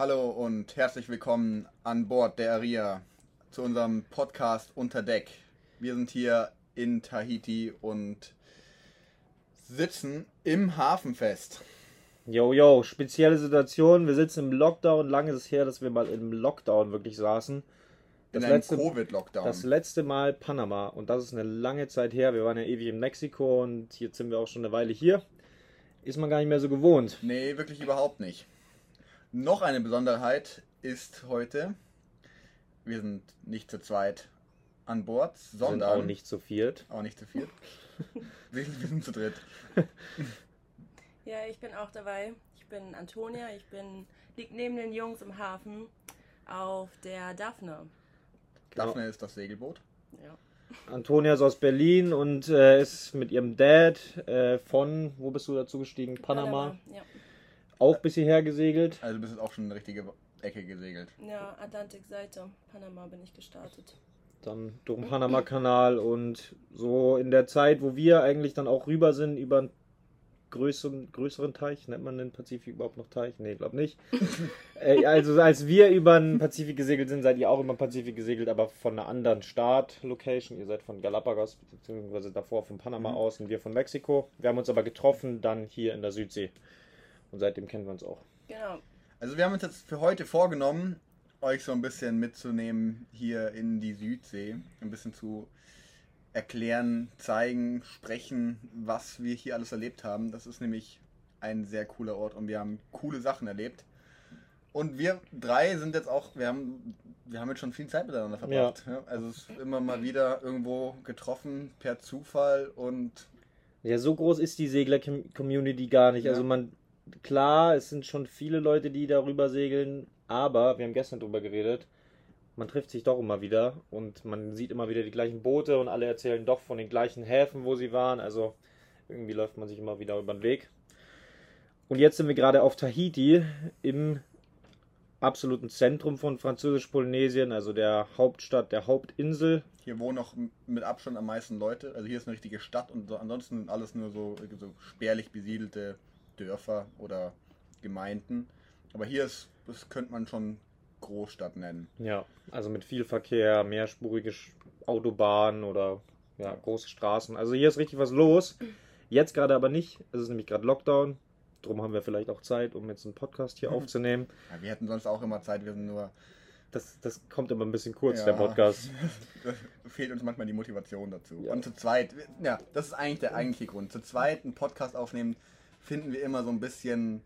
Hallo und herzlich willkommen an Bord der Aria zu unserem Podcast Unter Deck. Wir sind hier in Tahiti und sitzen im Hafenfest. Yo, yo, spezielle Situation. Wir sitzen im Lockdown. Lange ist es her, dass wir mal im Lockdown wirklich saßen. In Das einem letzte, Covid-Lockdown. das letzte Mal Panama. Und das ist eine lange Zeit her. Wir waren ja ewig in Mexiko und jetzt sind wir auch schon eine Weile hier. Ist man gar nicht mehr so gewohnt. Nee, wirklich überhaupt nicht. Noch eine Besonderheit ist heute, wir sind nicht zu zweit an Bord, Sind sondern auch nicht zu viert. auch nicht zu viert. wir, wir sind zu dritt. Ja, ich bin auch dabei. Ich bin Antonia. Ich bin liegt neben den Jungs im Hafen auf der Daphne. Genau. Daphne ist das Segelboot. Ja. Antonia ist aus Berlin und äh, ist mit ihrem Dad äh, von, wo bist du dazu gestiegen? Panama. Ja. Auch bis hierher gesegelt. Also du bist jetzt auch schon eine richtige Ecke gesegelt. ja, Atlantikseite. Panama bin ich gestartet. dann durch den Panama-Kanal und so in der Zeit, wo wir eigentlich dann auch rüber sind über einen größeren, größeren Teich, nennt man den Pazifik überhaupt noch Teich? Nee, glaub nicht. äh, also als wir über den Pazifik gesegelt sind, seid ihr auch über den Pazifik gesegelt, aber von einer anderen Start-Location. Ihr seid von Galapagos, beziehungsweise davor von Panama Mhm. aus und wir von Mexiko. Wir haben uns aber getroffen dann hier in der Südsee. Und seitdem kennen wir uns auch. Genau. Also wir haben uns jetzt für heute vorgenommen, euch so ein bisschen mitzunehmen hier in die Südsee. Ein bisschen zu erklären, zeigen, sprechen, was wir hier alles erlebt haben. Das ist nämlich ein sehr cooler Ort und wir haben coole Sachen erlebt. Und wir drei sind jetzt auch, wir haben, wir haben jetzt schon viel Zeit miteinander verbracht. Ja. Also es ist immer mal wieder irgendwo getroffen per Zufall und Ja, so groß ist die Segler-Community gar nicht. Ja. Also man, klar, es sind schon viele Leute, die darüber segeln, aber wir haben gestern drüber geredet, man trifft sich doch immer wieder und man sieht immer wieder die gleichen Boote und alle erzählen doch von den gleichen Häfen, wo sie waren. Also irgendwie läuft man sich immer wieder über den Weg. Und jetzt sind wir gerade auf Tahiti im absoluten Zentrum von Französisch-Polynesien, also der Hauptstadt, der Hauptinsel. Hier wohnen noch mit Abstand am meisten Leute. Also hier ist eine richtige Stadt und so, ansonsten alles nur so, so spärlich besiedelte Dörfer oder Gemeinden. Aber hier ist, das könnte man schon Großstadt nennen. Ja, also mit viel Verkehr, mehrspurige Autobahnen oder ja, große Straßen. Also hier ist richtig was los. Jetzt gerade aber nicht. Es ist nämlich gerade Lockdown. Drum haben wir vielleicht auch Zeit, um jetzt einen Podcast hier Mhm. aufzunehmen. Ja, wir hätten sonst auch immer Zeit, wir sind nur. Das, das kommt immer ein bisschen kurz, Ja. der Podcast. Fehlt uns manchmal die Motivation dazu. Ja. Und zu zweit, ja, das ist eigentlich der eigentliche Grund. Zu zweit einen Podcast aufnehmen, finden wir immer so ein bisschen.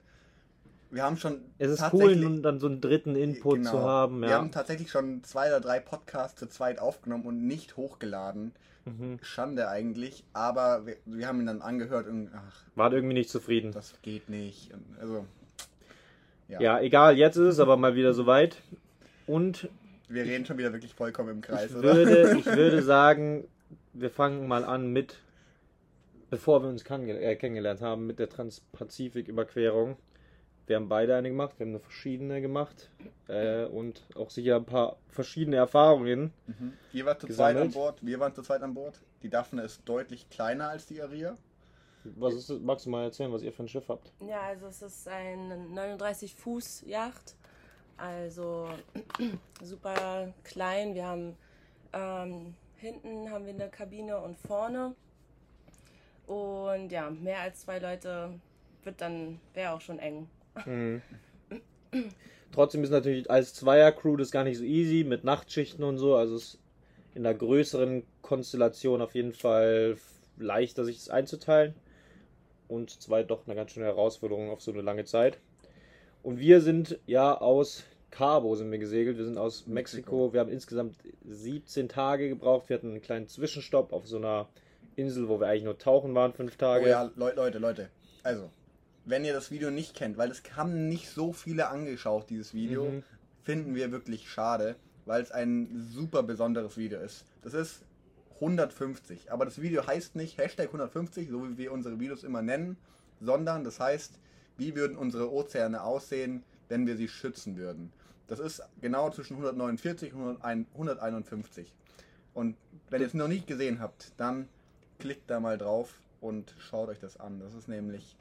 Wir haben schon. Es ist cool, nun dann so einen dritten Input Genau. zu haben. Wir Ja. haben tatsächlich schon zwei oder drei Podcasts zu zweit aufgenommen und nicht hochgeladen. Mhm. Schande eigentlich, aber wir, wir haben ihn dann angehört und ach, War irgendwie nicht zufrieden. das geht nicht. Also, ja. Ja, egal, jetzt ist es aber mal wieder soweit. Und Wir reden schon wieder wirklich vollkommen im Kreis, Ich oder? würde, ich würde sagen, wir fangen mal an mit, bevor wir uns äh, kennengelernt haben, mit der Transpazifik-Überquerung. Wir haben beide eine gemacht, wir haben eine verschiedene gemacht äh, und auch sicher ein paar verschiedene Erfahrungen. Mhm. Ihr wart zu zweit Gesammelt. an Bord, wir waren zu zweit an Bord. Die Daphne ist deutlich kleiner als die Aria. Was ist, das? magst du mal erzählen, was ihr für ein Schiff habt? Ja, also es ist ein 39 Fuß Yacht. Also super klein. Wir haben ähm, hinten haben wir eine Kabine und vorne. Und ja, mehr als zwei Leute wird dann, wäre auch schon eng. Mhm. Trotzdem ist natürlich als Zweier-Crew das gar nicht so easy mit Nachtschichten und so. Also es ist in der größeren Konstellation auf jeden Fall leichter, sich das einzuteilen. Und zu zweit doch eine ganz schöne Herausforderung auf so eine lange Zeit. Und wir sind ja aus Cabo sind wir gesegelt. Wir sind aus Mexiko. Mexiko. Wir haben insgesamt 17 Tage gebraucht. Wir hatten einen kleinen Zwischenstopp auf so einer Insel, wo wir eigentlich nur tauchen waren, fünf Tage. Oh ja, Leute, Leute, Leute. Also, wenn ihr das Video nicht kennt, weil es haben nicht so viele angeschaut, dieses Video, Mhm. finden wir wirklich schade, weil es ein super besonderes Video ist. Das ist 150, aber das Video heißt nicht Hashtag 150, so wie wir unsere Videos immer nennen, sondern das heißt, wie würden unsere Ozeane aussehen, wenn wir sie schützen würden. Das ist genau zwischen 149 und 151. Und wenn ihr es noch nicht gesehen habt, dann klickt da mal drauf und schaut euch das an. Das ist nämlich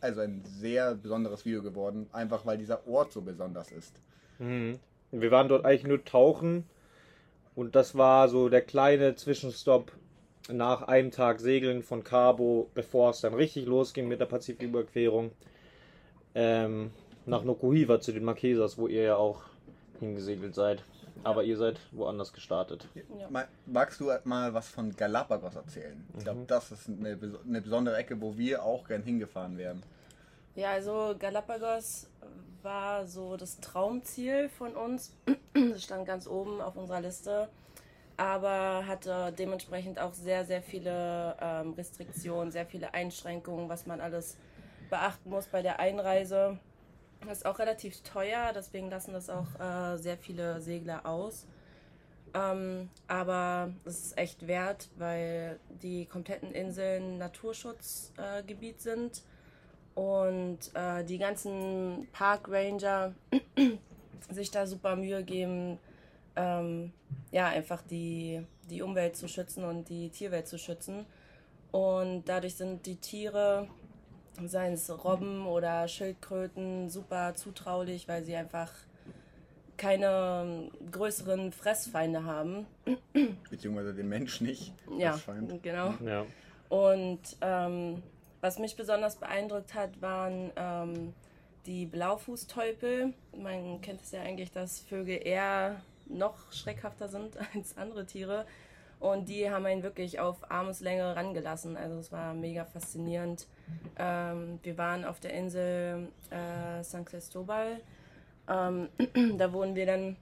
also ein sehr besonderes Video geworden, einfach weil dieser Ort so besonders ist. Mhm. Wir waren dort eigentlich nur tauchen und das war so der kleine Zwischenstopp nach einem Tag Segeln von Cabo, bevor es dann richtig losging mit der Pazifiküberquerung. Ähm, nach Nokuhiva zu den Marquesas, wo ihr ja auch hingesegelt seid. Aber ihr seid woanders gestartet. Magst du mal was von Galapagos erzählen? Ich glaube, Mhm. das ist eine, eine besondere Ecke, wo wir auch gern hingefahren wären. Ja, also Galapagos war so das Traumziel von uns. Das stand ganz oben auf unserer Liste, aber hatte dementsprechend auch sehr, sehr viele ähm, Restriktionen, sehr viele Einschränkungen, was man alles beachten muss bei der Einreise. Das ist auch relativ teuer, deswegen lassen das auch äh, sehr viele Segler aus. Ähm, aber es ist echt wert, weil die kompletten Inseln Naturschutzgebiet äh, sind und äh, die ganzen Parkranger sich da super Mühe geben, ähm, ja, einfach die, die Umwelt zu schützen und die Tierwelt zu schützen. Und dadurch sind die Tiere, seien es Robben oder Schildkröten, super zutraulich, weil sie einfach keine größeren Fressfeinde haben. Beziehungsweise den Mensch nicht. Ja, genau. Ja. Und ähm, was mich besonders beeindruckt hat, waren ähm, die Blaufußteupel. Man kennt es ja eigentlich, dass Vögel eher noch schreckhafter sind als andere Tiere. Und die haben einen wirklich auf Armeslänge rangelassen. Also es war mega faszinierend. Ähm, wir waren auf der Insel äh, San Cristobal. Ähm, da wurden wir dann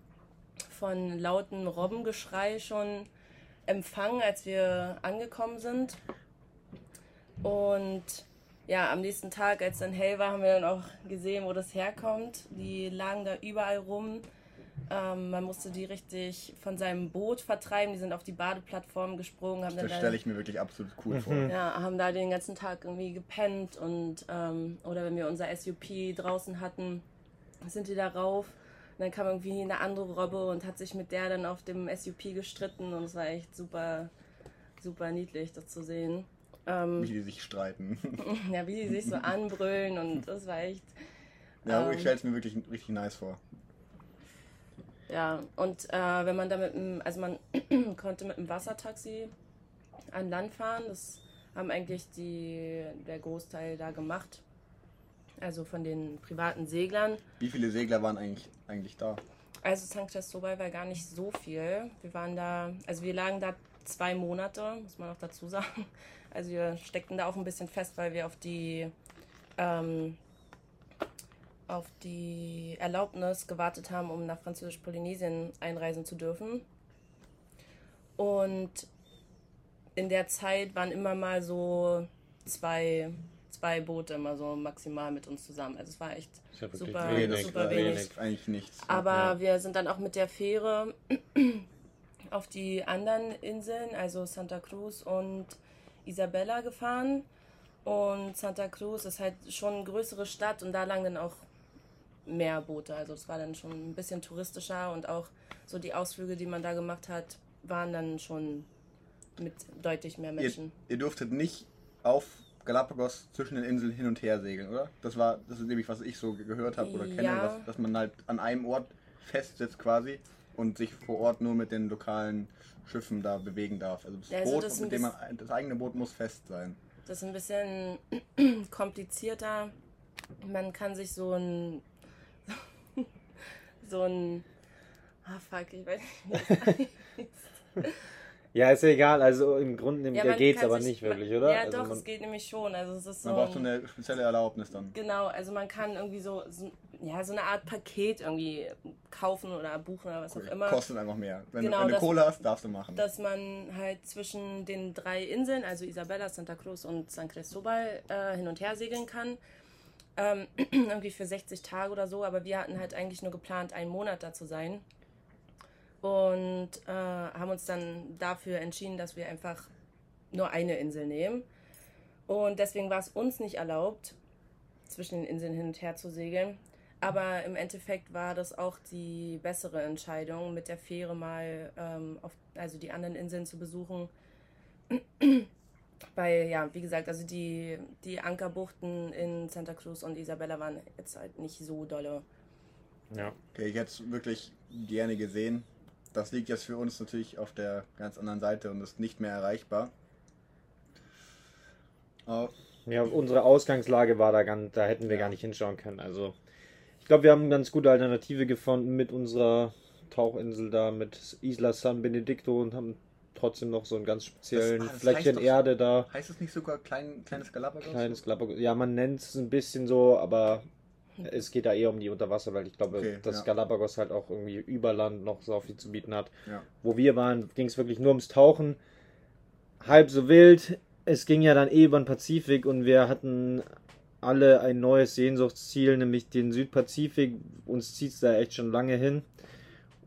von lauten Robbengeschrei schon empfangen, als wir angekommen sind. Und ja, am nächsten Tag, als dann hell war, haben wir dann auch gesehen, wo das herkommt. Die lagen da überall rum. Ähm, man musste die richtig von seinem Boot vertreiben. Die sind auf die Badeplattform gesprungen, haben dann Das da- stelle ich mir wirklich absolut cool vor. ja, haben da den ganzen Tag irgendwie gepennt und ähm, oder wenn wir unser SUP draußen hatten, sind die da rauf. Und dann kam irgendwie eine andere Robbe und hat sich mit der dann auf dem SUP gestritten und es war echt super, super niedlich, das zu sehen. Ähm, Wie die sich streiten. ja, wie die sich so anbrüllen und das war echt. ja, Ähm. ich stelle es mir wirklich richtig nice vor. Ja, und äh, wenn man da mit dem, also man konnte mit dem Wassertaxi an Land fahren, das haben eigentlich die, der Großteil da gemacht. Also von den privaten Seglern. Wie viele Segler waren eigentlich, eigentlich da? Also San Cristobal war gar nicht so viel. Wir waren da, also wir lagen da zwei Monate, muss man auch dazu sagen. Also wir steckten da auch ein bisschen fest, weil wir auf die ähm, auf die Erlaubnis gewartet haben, um nach Französisch-Polynesien einreisen zu dürfen. Und in der Zeit waren immer mal so zwei, zwei Boote immer so maximal mit uns zusammen. Also es war echt ja Super, wenig. super wenig. eigentlich- eigentlich nichts. aber Ja. wir sind dann auch mit der Fähre auf die anderen Inseln, also Santa Cruz und Isabella gefahren. Und Santa Cruz ist halt schon eine größere Stadt und da lagen dann auch mehr Boote. Also es war dann schon ein bisschen touristischer und auch so die Ausflüge, die man da gemacht hat, waren dann schon mit deutlich mehr Ihr, Menschen. ihr durftet nicht auf Galapagos zwischen den Inseln hin und her segeln, oder? Das war, das ist nämlich, was ich so gehört habe oder kenne, Ja. dass, man halt an einem Ort festsitzt quasi und sich vor Ort nur mit den lokalen Schiffen da bewegen darf. Also das Also Boot, das mit dem man, das eigene Boot muss fest sein. Das ist ein bisschen komplizierter. Man kann sich so ein. So ein. Ah, fuck, ich weiß nicht. Ja, ist ja egal. Also im Grunde Ja, geht's kann aber sich- nicht wirklich, oder? Ja, also doch, man, es geht nämlich schon. Also, es ist so. Man braucht so ein- eine spezielle Erlaubnis dann. Genau, also man kann irgendwie so, so, ja, so eine Art Paket irgendwie kaufen oder buchen oder was auch immer. Kostet einfach mehr. Wenn, Genau, du, wenn du das- Kohle hast, darfst du machen. dass man halt zwischen den drei Inseln, also Isabella, Santa Cruz und San Cristobal, äh, hin und her segeln kann. Ähm, irgendwie für 60 Tage oder so, aber wir hatten halt eigentlich nur geplant, einen Monat da zu sein. Und äh, haben uns dann dafür entschieden, dass wir einfach nur eine Insel nehmen. Und deswegen war es uns nicht erlaubt, zwischen den Inseln hin und her zu segeln. Aber im Endeffekt war das auch die bessere Entscheidung, mit der Fähre mal ähm, auf, also die anderen Inseln zu besuchen. bei, ja, wie gesagt, also die, die Ankerbuchten in Santa Cruz und Isabella waren jetzt halt nicht so dolle. Ja. Okay, ich hätte es wirklich gerne gesehen. Das liegt jetzt für uns natürlich auf der ganz anderen Seite und ist nicht mehr erreichbar. Aber Ja, unsere Ausgangslage war da ganz, da hätten wir gar nicht hinschauen können. Also, ich glaube, wir haben eine ganz gute Alternative gefunden mit unserer Tauchinsel da, mit Isla San Benedicto und haben trotzdem noch so einen ganz speziellen Das- ah, das Fleckchen Erde da. heißt es nicht sogar klein, kleines Galapagos? Kleines Galapagos. Ja, man nennt es ein bisschen so, aber es geht da eher um die Unterwasserwelt. Ich glaube, Okay, dass ja. Galapagos halt auch irgendwie über Land noch so viel zu bieten hat. Ja. Wo wir waren, ging es wirklich nur ums Tauchen. Halb so wild. Es ging ja dann eh über den Pazifik und wir hatten alle ein neues Sehnsuchtsziel, nämlich den Südpazifik. Uns zieht es da echt schon lange hin.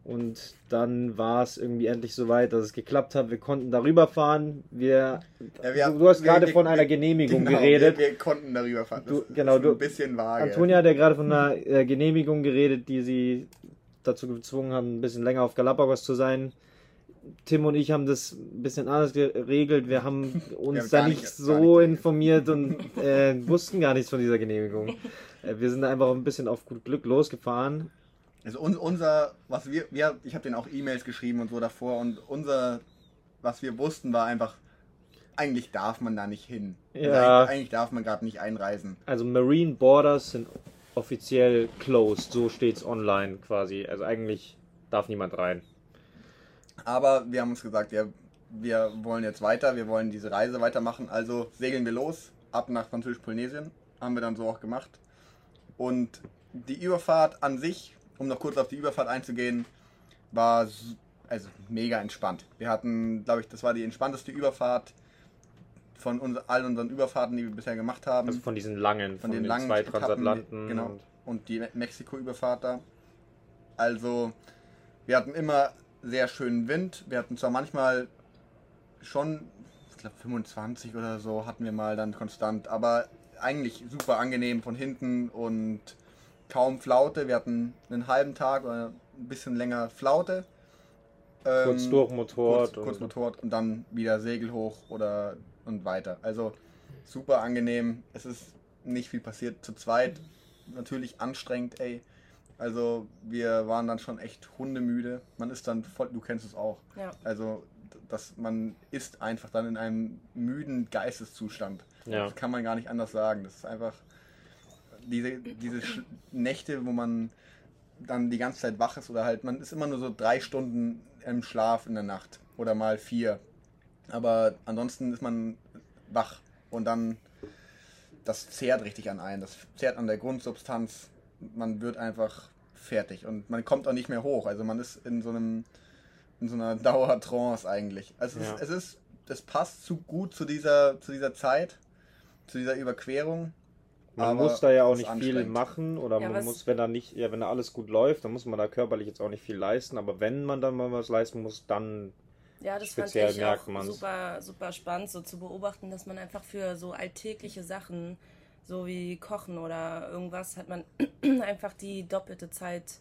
Und dann war es irgendwie endlich soweit, dass es geklappt hat. Wir konnten darüber fahren. Wir, Ja, wir- du, du hast wir- gerade wir- von einer wir- Genehmigung Genau, geredet. Wir, wir konnten darüber fahren. Das Du- ist genau, du- ein bisschen vage. Antonia hat ja gerade von einer äh, Genehmigung geredet, die sie dazu gezwungen haben, ein bisschen länger auf Galapagos zu sein. Tim und ich haben das ein bisschen anders geregelt. Wir haben uns haben da nicht nicht- so nicht informiert und äh, wussten gar nichts von dieser Genehmigung. Äh, wir sind einfach ein bisschen auf gut Glück losgefahren. Also un, unser, was wir, wir ich habe denen auch E-Mails geschrieben und so davor und unser, was wir wussten, war einfach, eigentlich darf man da nicht hin. Also Ja. eigentlich, eigentlich darf man gerade nicht einreisen. Also Marine Borders sind offiziell closed, so steht's online quasi. Also eigentlich darf niemand rein. Aber wir haben uns gesagt, ja, wir wollen jetzt weiter, wir wollen diese Reise weitermachen, also segeln wir los, ab nach Französisch-Polynesien. Haben wir dann so auch gemacht. Und die Überfahrt an sich, um noch kurz auf die Überfahrt einzugehen, war also mega entspannt. Wir hatten, glaube ich, das war die entspannteste Überfahrt von uns, all unseren Überfahrten, die wir bisher gemacht haben. Also von diesen langen, von, den den, langen zwei Etappen, Transatlanten. genau. und- Und die Me- Mexiko-Überfahrt da. Also, wir hatten immer sehr schönen Wind. Wir hatten zwar manchmal schon, ich glaube 25 oder so hatten wir mal dann konstant, aber eigentlich super angenehm von hinten und kaum Flaute. Wir hatten einen halben Tag oder ein bisschen länger Flaute. Kurz Ähm, durchmotort kurz, kurz und- motort und dann wieder Segel hoch oder und weiter. Also super angenehm. Es ist nicht viel passiert zu zweit. Natürlich anstrengend, ey. Also wir waren dann schon echt hundemüde. Man ist dann voll, du kennst es auch. Ja. Also dass man ist einfach dann in einem müden Geisteszustand. Ja. Das kann man gar nicht anders sagen. Das ist einfach diese, diese Sch- Nächte, wo man dann die ganze Zeit wach ist oder halt, man ist immer nur so drei Stunden im Schlaf in der Nacht oder mal vier. Aber ansonsten ist man wach und dann, das zehrt richtig an einen, das zehrt an der Grundsubstanz. Man wird einfach fertig und man kommt auch nicht mehr hoch. Also man ist in so einem, in so einer Dauertrance eigentlich. Also Ja. es, es ist, es passt zu gut zu dieser, zu dieser Zeit, zu dieser Überquerung. Man Aber muss da ja auch nicht viel machen oder Ja, man muss, wenn da nicht, ja, wenn da alles gut läuft, dann muss man da körperlich jetzt auch nicht viel leisten. Aber wenn man dann mal was leisten muss, dann Ja, das Speziell fand ich merkt auch man's. super, super spannend, so zu beobachten, dass man einfach für so alltägliche Sachen, so wie Kochen oder irgendwas, hat man einfach die doppelte Zeit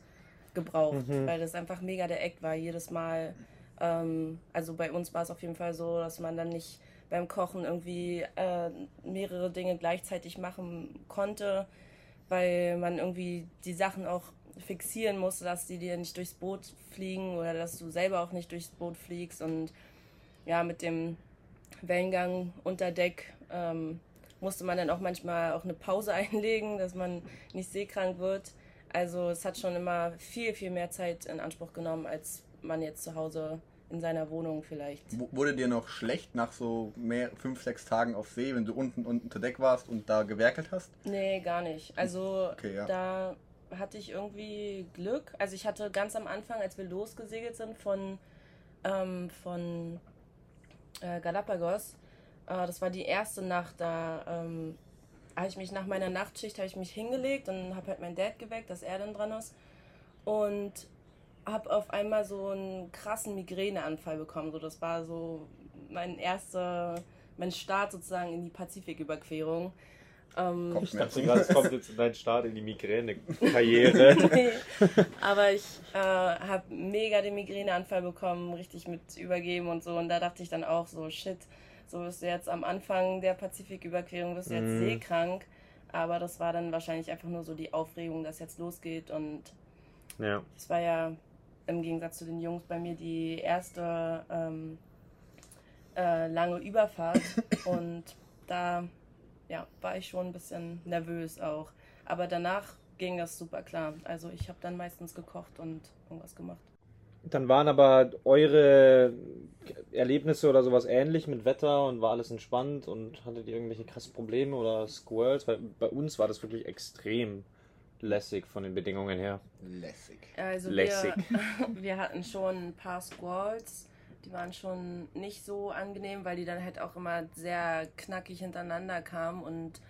gebraucht, Mhm. weil das einfach mega der Eck war. Jedes Mal, ähm, also bei uns war es auf jeden Fall so, dass man dann nicht beim Kochen irgendwie äh, mehrere Dinge gleichzeitig machen konnte, weil man irgendwie die Sachen auch fixieren musste, dass die dir nicht durchs Boot fliegen oder dass du selber auch nicht durchs Boot fliegst und ja, mit dem Wellengang unter Deck ähm, musste man dann auch manchmal auch eine Pause einlegen, dass man nicht seekrank wird. Also es hat schon immer viel, viel mehr Zeit in Anspruch genommen, als man jetzt zu Hause in seiner Wohnung vielleicht. Wurde dir noch schlecht nach so mehr, fünf, sechs Tagen auf See, wenn du unten unter Deck warst und da gewerkelt hast? Nee, gar nicht. Also Okay, ja. da hatte ich irgendwie Glück. Also ich hatte ganz am Anfang, als wir losgesegelt sind von, ähm, von äh, Galapagos, äh, das war die erste Nacht, da ähm, habe ich mich nach meiner Nachtschicht habe ich mich hingelegt und habe halt meinen Dad geweckt, dass er dann dran ist und habe auf einmal so einen krassen Migräneanfall bekommen. So, das war so mein erster, mein Start sozusagen in die Pazifiküberquerung. Ähm, ich dachte gerade, es kommt jetzt dein Start in die Migräne-Karriere. Nee. Aber ich äh, habe mega den Migräneanfall bekommen, richtig mit übergeben und so. Und da dachte ich dann auch so, shit, So bist du jetzt am Anfang der Pazifiküberquerung, bist du jetzt Mhm. seekrank. Aber das war dann wahrscheinlich einfach nur so die Aufregung, dass jetzt losgeht. Und Ja. es war ja im Gegensatz zu den Jungs bei mir die erste ähm, äh, lange Überfahrt. und da ja, war ich schon ein bisschen nervös auch. Aber danach ging das super klar. Also ich habe dann meistens gekocht und irgendwas gemacht. Dann waren aber eure Erlebnisse oder sowas ähnlich mit Wetter und war alles entspannt und hattet ihr irgendwelche krassen Probleme oder Squirrels? Weil bei uns war das wirklich extrem lässig von den Bedingungen her. Lässig. Also Lässig. wir, wir hatten schon ein paar Squalls, die waren schon nicht so angenehm, weil die dann halt auch immer sehr knackig hintereinander kamen und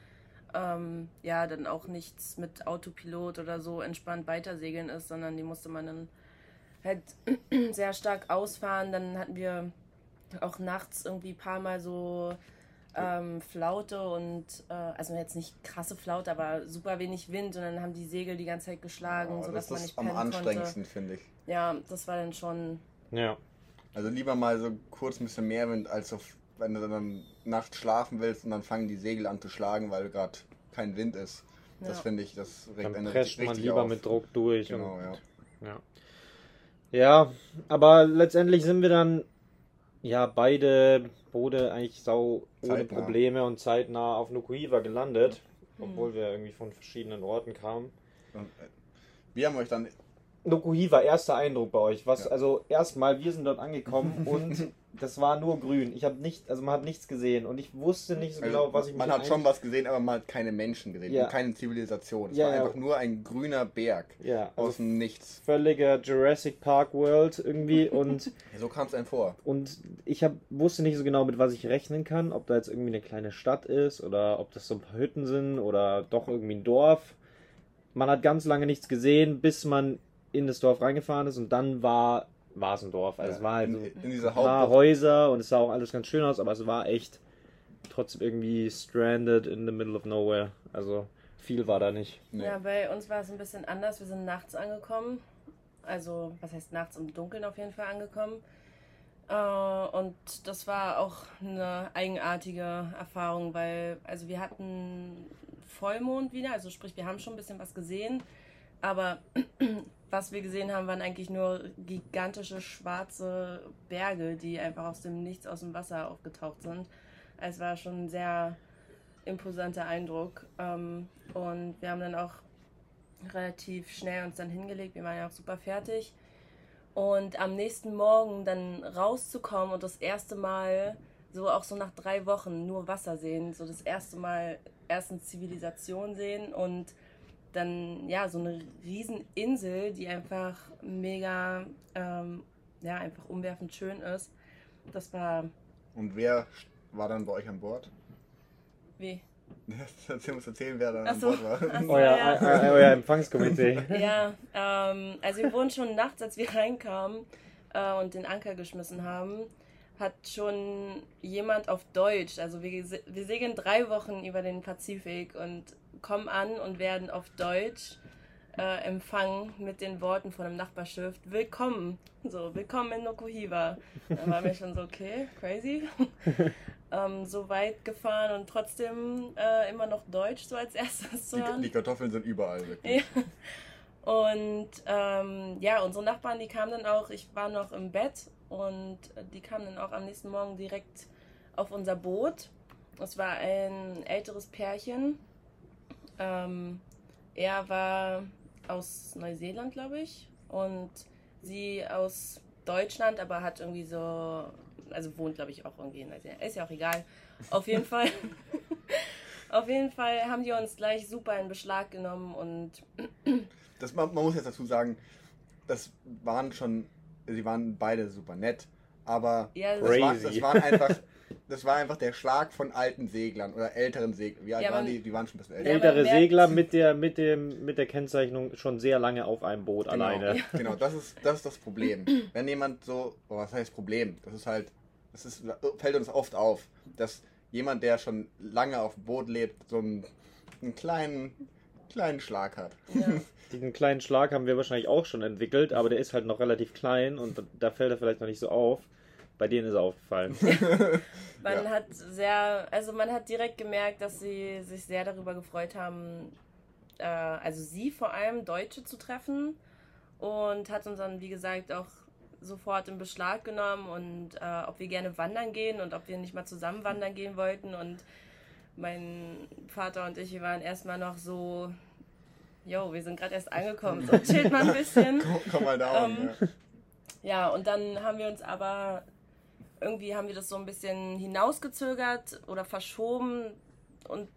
ähm, ja, dann auch nichts mit Autopilot oder so entspannt weitersegeln ist, sondern die musste man dann halt sehr stark ausfahren. Dann hatten wir auch nachts irgendwie ein paar Mal so ähm, Flaute und äh, also jetzt nicht krasse Flaute, aber super wenig Wind und dann haben die Segel die ganze Zeit geschlagen, Oh, sodass das man ist nicht am pennen konnte. anstrengendsten, finde ich. Ja, das war dann schon. Ja. Also lieber mal so kurz ein bisschen mehr Wind, als auf, wenn du dann nachts schlafen willst und dann fangen die Segel an zu schlagen, weil gerade kein Wind ist. Das Ja. finde ich, das regt Dann prescht man lieber auf. mit Druck durch. Genau, und, ja. Ja. Ja, aber letztendlich sind wir dann ja beide Boote eigentlich sau ohne Zeitnah. Probleme und zeitnah auf Nukuhiva gelandet, obwohl wir irgendwie von verschiedenen Orten kamen. Und, äh, wir haben euch dann Nukuhiva, erster Eindruck bei euch. Was, Ja. also erstmal, wir sind dort angekommen und das war nur grün. Ich habe nicht, also man hat nichts gesehen und ich wusste nicht so Also, genau, was ich man hat schon was gesehen, aber man hat keine Menschen gesehen Ja. und keine Zivilisation. Es Ja, war ja. einfach nur ein grüner Berg Ja, also aus dem Nichts. völliger Jurassic Park World irgendwie und Ja, so kam es einem vor. Und ich hab, wusste nicht so genau, mit was ich rechnen kann, ob da jetzt irgendwie eine kleine Stadt ist oder ob das so ein paar Hütten sind oder doch irgendwie ein Dorf. Man hat ganz lange nichts gesehen, bis man in das Dorf reingefahren ist und dann war war es ein Dorf. Also Ja, es war halt in, so in dieser ein paar Hauptbucht. Häuser und es sah auch alles ganz schön aus, aber es war echt trotzdem irgendwie stranded in the middle of nowhere. Also viel war da nicht. Nee. Ja, bei uns war es ein bisschen anders. Wir sind nachts angekommen. Also, was heißt nachts im Dunkeln auf jeden Fall angekommen. Äh, und das war auch eine eigenartige Erfahrung, weil also wir hatten Vollmond wieder, also sprich, wir haben schon ein bisschen was gesehen, aber was wir gesehen haben, waren eigentlich nur gigantische schwarze Berge, die einfach aus dem Nichts aus dem Wasser aufgetaucht sind. Es war schon ein sehr imposanter Eindruck. Ähm, und wir haben dann auch relativ schnell uns dann hingelegt. Wir waren ja auch super fertig. Und am nächsten Morgen dann rauszukommen und das erste Mal, so auch so nach drei Wochen, nur Wasser sehen. So das erste Mal erstens Zivilisation sehen und dann ja so eine Rieseninsel, die einfach mega, ähm, ja, einfach umwerfend schön ist. Das war Und wer war dann bei euch an Bord? wie? Erzähl uns erzählen, wer dann Ach an so. Bord war. So. Euer, ja. eu- euer Empfangskomitee. Ja, ähm, also wir wurden schon nachts, als wir reinkamen äh, und den Anker geschmissen haben, hat schon jemand auf Deutsch, also wir, wir segeln drei Wochen über den Pazifik und kommen an und werden auf Deutsch äh, empfangen mit den Worten von einem Nachbarschiff, willkommen, so, willkommen in Nokuhiva. Da waren wir schon so, okay, crazy. ähm, so weit gefahren und trotzdem äh, immer noch Deutsch so als erstes zu hören. Die, die Kartoffeln sind überall wirklich. Ja. Und ähm, ja, unsere Nachbarn, die kamen dann auch, ich war noch im Bett und die kamen dann auch am nächsten Morgen direkt auf unser Boot. Es war ein älteres Pärchen. Ähm, er war aus Neuseeland, glaube ich, und sie aus Deutschland, aber hat irgendwie so, also wohnt, glaube ich, auch irgendwie in Neuseeland. Ist ja auch egal. Auf jeden Fall. Auf jeden Fall haben die uns gleich super in Beschlag genommen und Das, man, man muss jetzt dazu sagen, das waren schon, sie waren beide super nett, aber Ja, das, war, Crazy. das, waren einfach, das war einfach der Schlag von alten Seglern oder älteren Seglern. Wie alt Ja, waren die? Die waren schon ein bisschen Ja, älter. Ältere merkt- Segler mit der, mit, dem, mit der Kennzeichnung schon sehr lange auf einem Boot Genau, alleine. genau das, ist, das ist das Problem. Wenn jemand so, oh, was heißt Problem? Das ist halt, das ist, fällt uns oft auf, dass jemand, der schon lange auf dem Boot lebt, so einen, einen kleinen, kleinen Schlag hat. ja, Diesen kleinen Schlag haben wir wahrscheinlich auch schon entwickelt, aber der ist halt noch relativ klein und da fällt er vielleicht noch nicht so auf. Bei denen ist er aufgefallen. Man Ja. hat sehr, also man hat direkt gemerkt, dass sie sich sehr darüber gefreut haben, äh, also sie vor allem Deutsche zu treffen und hat uns dann, wie gesagt, auch sofort in Beschlag genommen und äh, ob wir gerne wandern gehen und ob wir nicht mal zusammen wandern gehen wollten und mein Vater und ich, wir waren erstmal noch so, yo, wir sind gerade erst angekommen, so chillt mal ein bisschen. Komm, komm mal down. Ähm, ja. Ja, und dann haben wir uns aber irgendwie haben wir das so ein bisschen hinausgezögert oder verschoben und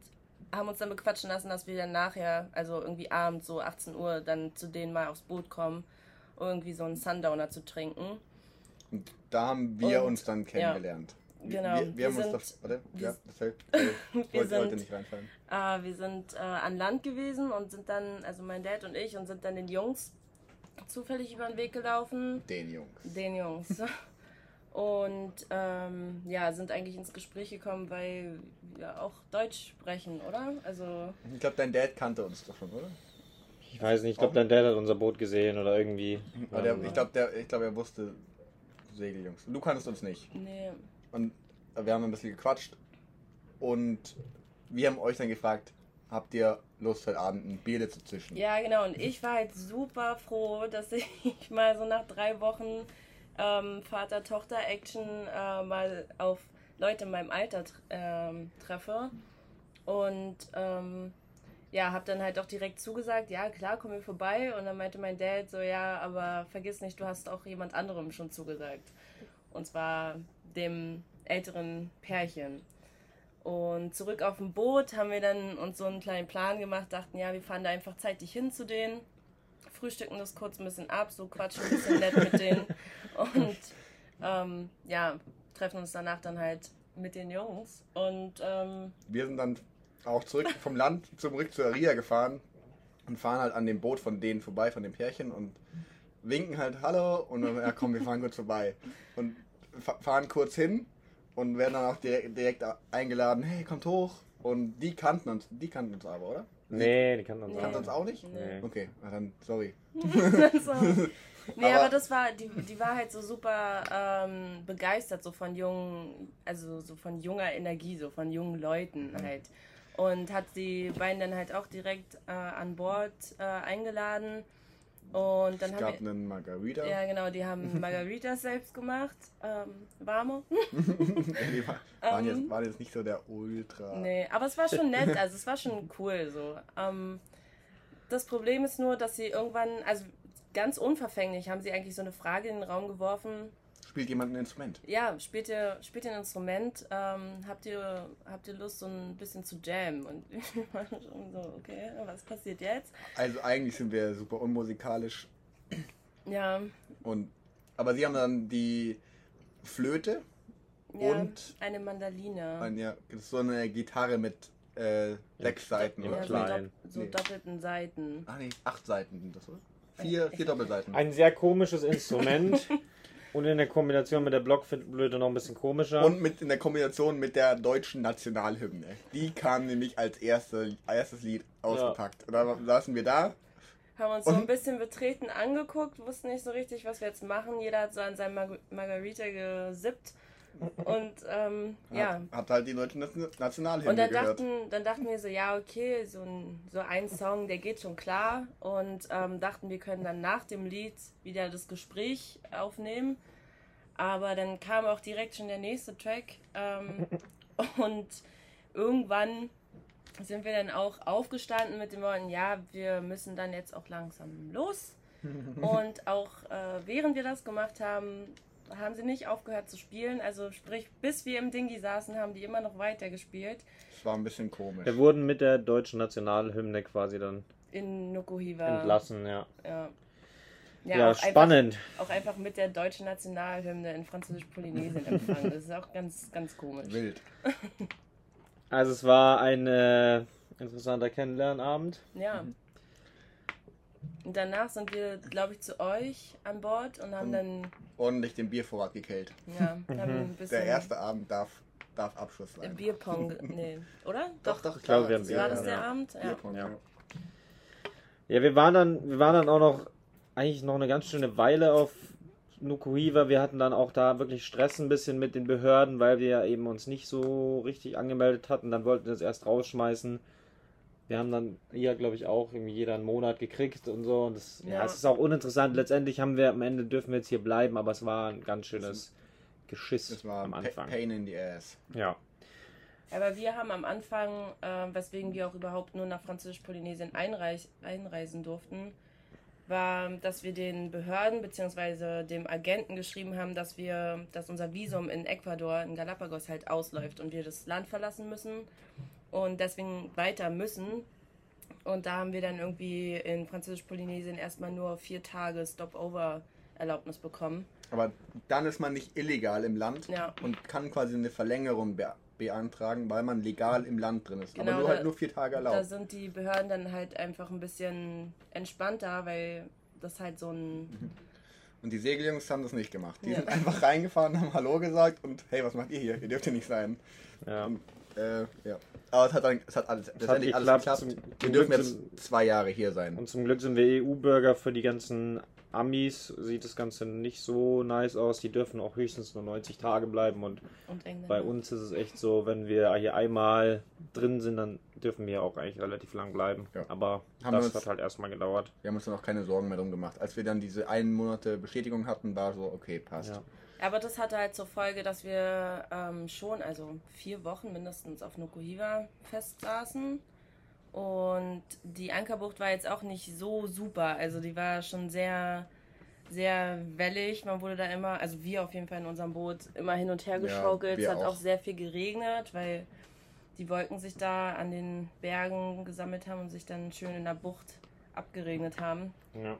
haben uns dann bequatschen lassen, dass wir dann nachher, also irgendwie abends so 18 Uhr, dann zu denen mal aufs Boot kommen, um irgendwie so einen Sundowner zu trinken. Und da haben wir Und- uns dann kennengelernt. Genau, Wir, wir, wir haben uns sind- das. Warte, wir- ja, das fällt. äh, Wir wollte heute sind- nicht reinfallen. Äh, wir sind äh, an Land gewesen und sind dann, also mein Dad und ich, und sind dann den Jungs zufällig über den Weg gelaufen. Den Jungs. Den Jungs. Und ähm, ja, sind eigentlich ins Gespräch gekommen, weil wir auch Deutsch sprechen, oder? Also, Ich glaube, dein Dad kannte uns doch schon, oder? Ich weiß nicht, ich glaube, dein Dad hat unser Boot gesehen oder irgendwie. Aber der, Ähm, ich glaube, ich glaub, er wusste Segeljungs. Du kanntest uns nicht. nee. Und wir haben ein bisschen gequatscht. Und wir haben euch dann gefragt, habt ihr Lust, heute Abend ein Bier zu zischen? Ja, genau. Und ich war halt super froh, dass ich mal so nach drei Wochen ähm, Vater-Tochter-Action äh, mal auf Leute in meinem Alter ähm, treffe. Und ähm, ja, hab dann halt auch direkt zugesagt, ja klar, komm mir vorbei. Und dann meinte mein Dad so, ja, aber vergiss nicht, du hast auch jemand anderem schon zugesagt. Und zwar dem älteren Pärchen. Und zurück auf dem Boot haben wir dann uns so einen kleinen Plan gemacht, dachten, ja, wir fahren da einfach zeitig hin zu denen, frühstücken das kurz ein bisschen ab, so quatschen ein bisschen nett mit denen und ähm, ja, treffen uns danach dann halt mit den Jungs. Und ähm, Wir sind dann auch zurück vom Land zurück zur Ria gefahren und fahren halt an dem Boot von denen vorbei, von dem Pärchen und winken halt Hallo und dann, ja komm, wir fahren kurz vorbei. Und fa- fahren kurz hin und werden dann auch direkt, direkt eingeladen, hey, kommt hoch. Und die kannten uns, die kannten uns aber, oder? Nee, die kann man Nee. Kannten uns auch nicht? nee. Okay, dann, sorry. so. Nee, Aber- aber, das war, die, die war halt so super ähm, begeistert, so von jungen, also so von junger Energie, so von jungen Leuten halt. Und hat die beiden dann halt auch direkt äh, an Bord äh, eingeladen. Und dann es haben gab wir. einen Margarita. Ja, genau, die haben Margaritas selbst gemacht. Ähm, warme. die war- waren, Ähm. jetzt, waren jetzt nicht so der Ultra. Nee, aber es war schon nett, also es war schon cool so. Ähm, das Problem ist nur, dass sie irgendwann, also ganz unverfänglich, haben sie eigentlich so eine Frage in den Raum geworfen. Spielt jemand ein Instrument? Ja, spielt ihr, spielt ihr ein Instrument? Ähm, habt, ihr, habt ihr Lust, so ein bisschen zu jammen? Und ich war schon so, okay, was passiert jetzt? Also eigentlich sind wir super unmusikalisch. Ja, Und, aber sie haben dann die Flöte ja Und? eine Mandoline. Ein, ja, das ist so eine Gitarre mit äh, sechs Seiten. Ja, Oder? ja, so, klein. dopp so Nee. doppelten Seiten. Ach nee, acht Seiten sind das, oder? Vier, vier Doppelseiten. Ein sehr komisches Instrument. Und in der Kombination mit der Blockflöte noch ein bisschen komischer. Und mit in der Kombination mit der deutschen Nationalhymne. Die kam nämlich als erste, erstes Lied ausgepackt. Und da saßen wir da. Haben uns so ein bisschen betreten angeguckt, wussten nicht so richtig, was wir jetzt machen. Jeder hat so an seinem Mar Margarita gesippt. Und ähm, ja. Hat, hat halt die deutsche Nation- Nationalhymne Und dann gehört. dachten, dann dachten wir so, ja, okay, so ein, so ein Song, der geht schon klar. Und ähm, dachten, wir können dann nach dem Lied wieder das Gespräch aufnehmen. Aber dann kam auch direkt schon der nächste Track. Ähm, und irgendwann sind wir dann auch aufgestanden mit den Worten, ja, wir müssen dann jetzt auch langsam los. Und auch äh, während wir das gemacht haben, haben sie nicht aufgehört zu spielen. Also sprich, bis wir im Dingi saßen, haben die immer noch weiter gespielt. Das war ein bisschen komisch. Wir wurden mit der deutschen Nationalhymne quasi dann In Nukuhiva. entlassen, ja. Ja, Ja, auch spannend. Einfach, auch einfach mit der deutschen Nationalhymne in Französisch-Polynesien empfangen. Das ist auch ganz, ganz komisch. Wild. Also es war ein äh, interessanter Kennenlernabend. Ja. Und danach sind wir, glaube ich, zu euch an Bord und haben dann, Ordentlich den Biervorrat gekillt. ja, haben ein bisschen Der erste Abend darf, darf Abschluss sein. Bierpong, nee, oder? Doch, doch, glaube, wir das haben ist War das der ja. Abend? Ja. Bierpong, Ja. ja. Ja, wir waren dann, wir waren dann auch noch eigentlich noch eine ganz schöne Weile auf Nukuhiva, wir hatten dann auch da wirklich Stress ein bisschen mit den Behörden, weil wir ja eben uns nicht so richtig angemeldet hatten. Dann wollten wir es erst rausschmeißen. Wir haben dann hier, glaube ich, auch irgendwie jeder einen Monat gekriegt und so. Und das, ja. Ja. es ist auch uninteressant. Letztendlich haben wir am Ende dürfen wir jetzt hier bleiben, aber es war ein ganz schönes Geschiss Das war am Anfang. Pain in the ass. Ja. Aber wir haben am Anfang, äh, weswegen wir auch überhaupt nur nach Französisch-Polynesien einreisen durften, war, dass wir den Behörden bzw. dem Agenten geschrieben haben, dass wir, dass unser Visum in Ecuador, in Galapagos halt ausläuft und wir das Land verlassen müssen und deswegen weiter müssen. Und da haben wir dann irgendwie in Französisch-Polynesien erstmal nur vier Tage Stopover-Erlaubnis bekommen. Aber dann ist man nicht illegal im Land Ja. und kann quasi eine Verlängerung be beantragen, weil man legal im Land drin ist. Genau, Aber nur da- halt nur vier Tage Da erlaubt. sind die Behörden dann halt einfach ein bisschen entspannter, weil das halt so ein. Und die Segeljungs haben das nicht gemacht. Die Ja. sind einfach reingefahren, haben Hallo gesagt und hey, was macht ihr hier? Ihr dürft hier nicht sein. ja. Und, äh, ja. Aber es hat, dann, es hat alles, letztendlich alles geklappt. geklappt. Zum- Wir zum dürfen Glück jetzt sind- zwei Jahre hier sein. Und zum Glück sind wir EU-Bürger für die ganzen Amis. Sieht das Ganze nicht so nice aus. Die dürfen auch höchstens nur 90 Tage bleiben. Und Und bei uns ist es echt so, wenn wir hier einmal drin sind, dann dürfen wir auch eigentlich relativ lang bleiben. Ja. Aber Haben das uns- hat halt erstmal gedauert. Wir haben uns dann auch keine Sorgen mehr drum gemacht. Als wir dann diese einen Monate Bestätigung hatten, war so, okay, passt. Ja. Aber das hatte halt zur Folge, dass wir ähm, schon, also vier Wochen mindestens auf Nukuhiva festsaßen. Und die Ankerbucht war jetzt auch nicht so super. Also die war schon sehr, sehr wellig. Man wurde da immer, also wir auf jeden Fall in unserem Boot, immer hin und her Ja, geschaukelt. wir es hat auch. auch sehr viel geregnet, weil die Wolken sich da an den Bergen gesammelt haben und sich dann schön in der Bucht abgeregnet haben. Ja.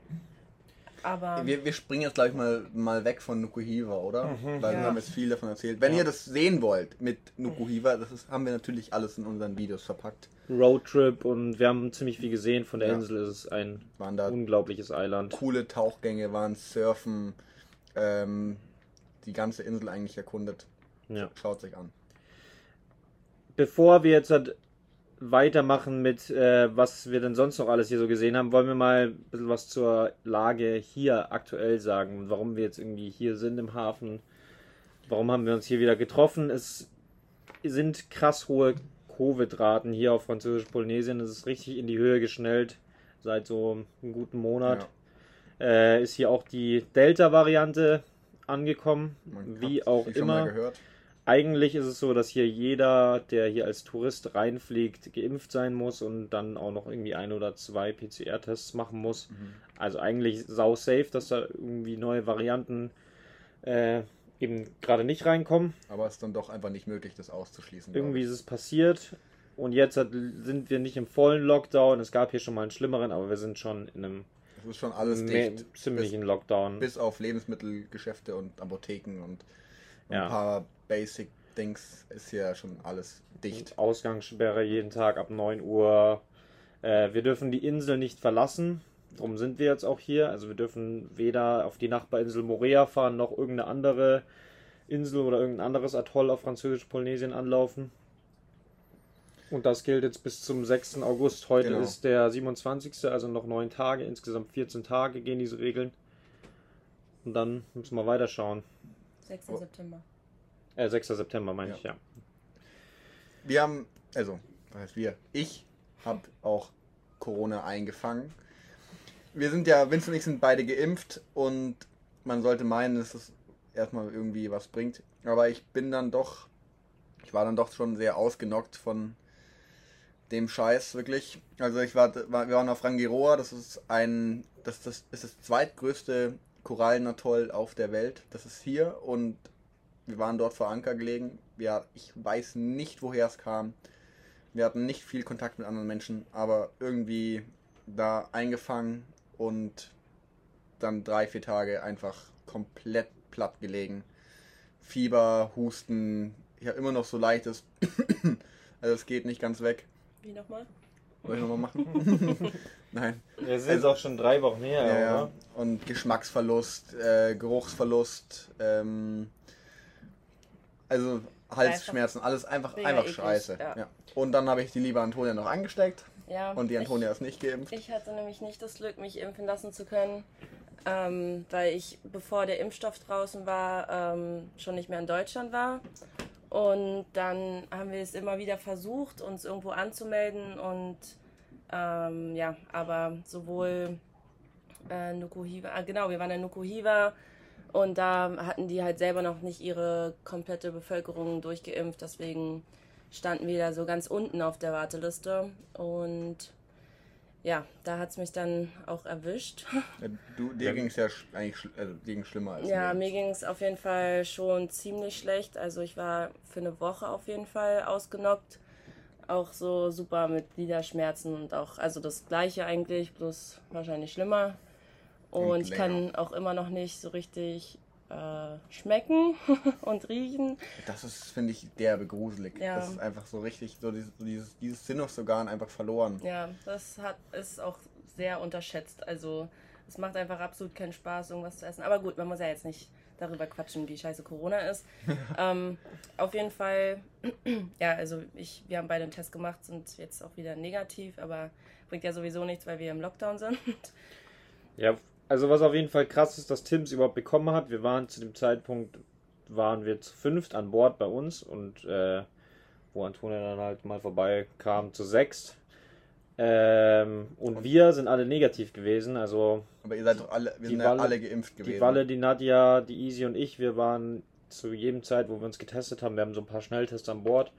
Aber Wir, wir springen jetzt gleich mal, mal weg von Nukuhiva, oder? Weil wir Ja. haben jetzt viel davon erzählt. Wenn Ja. ihr das sehen wollt mit Nukuhiva, das ist, haben wir natürlich alles in unseren Videos verpackt. Roadtrip und wir haben ziemlich viel gesehen. Von der Ja. Insel ist es ein Waren da unglaubliches Eiland. coole Tauchgänge, waren Surfen, ähm, die ganze Insel eigentlich erkundet. Ja. Schaut sich an. Bevor wir jetzt halt weitermachen mit, äh, was wir denn sonst noch alles hier so gesehen haben, wollen wir mal ein bisschen was zur Lage hier aktuell sagen warum wir jetzt irgendwie hier sind im Hafen. Warum haben wir uns hier wieder getroffen? Es sind krass hohe Covid-Raten hier auf Französisch-Polynesien. Es ist richtig in die Höhe geschnellt seit so einem guten Monat. Äh, ist hier auch die Delta-Variante angekommen, wie auch immer. Eigentlich ist es so, dass hier jeder, der hier als Tourist reinfliegt, geimpft sein muss und dann auch noch irgendwie ein oder zwei PCR-Tests machen muss. Also eigentlich sau safe, dass da irgendwie neue Varianten äh, eben gerade nicht reinkommen. Aber es ist dann doch einfach nicht möglich, das auszuschließen. Irgendwie ist es passiert und jetzt hat, sind wir nicht im vollen Lockdown. Es gab hier schon mal einen schlimmeren, aber wir sind schon in einem. Es ist schon alles dicht. ziemlichen Lockdown. Bis auf Lebensmittelgeschäfte und Apotheken und Ja. ein paar Basic Dings ist hier schon alles dicht. Ausgangssperre jeden Tag ab 9 Uhr. Äh, wir dürfen die Insel nicht verlassen. Darum sind wir jetzt auch hier. Also wir dürfen weder auf die Nachbarinsel Morea fahren, noch irgendeine andere Insel oder irgendein anderes Atoll auf Französisch-Polynesien anlaufen. Und das gilt jetzt bis zum 6. August. Heute Genau. ist der 27. Also noch neun Tage. Insgesamt 14 Tage gehen diese Regeln. Und dann müssen wir weiterschauen. 6. Oh. September. Äh, 6. September meine Ja. ich, ja. Wir haben, also, was heißt wir? Ich habe auch Corona eingefangen. Wir sind ja, Vincent und ich sind beide geimpft und man sollte meinen, dass es erstmal irgendwie was bringt. Aber ich bin dann doch, ich war dann doch schon sehr ausgenockt von dem Scheiß, wirklich. Also ich war, war wir waren auf Rangiroa, das ist ein, das, das ist das zweitgrößte Korallenatoll auf der Welt. Das ist hier und wir waren dort vor Anker gelegen. Ja, ich weiß nicht, woher es kam. Wir hatten nicht viel Kontakt mit anderen Menschen, aber irgendwie da eingefangen und dann drei, vier Tage einfach komplett platt gelegen. Fieber, Husten, ich habe immer noch so leichtes. also es geht nicht ganz weg. Wie nochmal? Soll ich nochmal machen? Nein. Wir sind Also- auch schon drei Wochen her, Ja, ja. oder? Und Geschmacksverlust, äh, Geruchsverlust, ähm, also Halsschmerzen, alles einfach, mega einfach eklig, scheiße. ja. Ja. Und dann habe ich die liebe Antonia noch angesteckt Ja. und die ich- Antonia ist nicht geimpft. Ich hatte nämlich nicht das Glück, mich impfen lassen zu können. ähm, weil ich, bevor der Impfstoff draußen war, ähm, schon nicht mehr in Deutschland war. Und dann haben wir es immer wieder versucht, uns irgendwo anzumelden und ähm, ja, aber sowohl äh, Nukuhiva, ah, genau, wir waren in Nukuhiva und da hatten die halt selber noch nicht ihre komplette Bevölkerung durchgeimpft, deswegen standen wir da so ganz unten auf der Warteliste und ja, da hat es mich dann auch erwischt. Ja, du, dir ging es ja sch- eigentlich schl also, dir ging's schlimmer als Ja, mir. mir ging es auf jeden Fall schon ziemlich schlecht. Also ich war für eine Woche auf jeden Fall ausgenockt. Auch so super mit Gliederschmerzen und auch, also das gleiche eigentlich, bloß wahrscheinlich schlimmer. Und ich kann auch immer noch nicht so richtig äh, schmecken und riechen. Das ist, finde ich, derbe gruselig. Ja. Das ist einfach so richtig, so dieses, so dieses, dieses Sinnesorgan einfach verloren. Ja, das hat, ist auch sehr unterschätzt. Also es macht einfach absolut keinen Spaß, irgendwas zu essen. Aber gut, man muss ja jetzt nicht darüber quatschen, wie scheiße Corona ist. ähm, auf jeden Fall, ja, also ich, wir haben beide einen Test gemacht, sind jetzt auch wieder negativ, aber bringt ja sowieso nichts, weil wir im Lockdown sind. Ja, also was auf jeden Fall krass ist, dass Tim es überhaupt bekommen hat. Wir waren zu dem Zeitpunkt, waren wir zu fünft an Bord bei uns und äh, wo Antonia dann halt mal vorbeikam, zu sechst. Ähm, und wir sind alle negativ gewesen, also Aber ihr seid doch alle, wir sind ja Walle- alle geimpft gewesen. die Walle, die Nadja, die Easy und ich, wir waren zu jedem Zeit, wo wir uns getestet haben, wir haben so ein paar Schnelltests an Bord,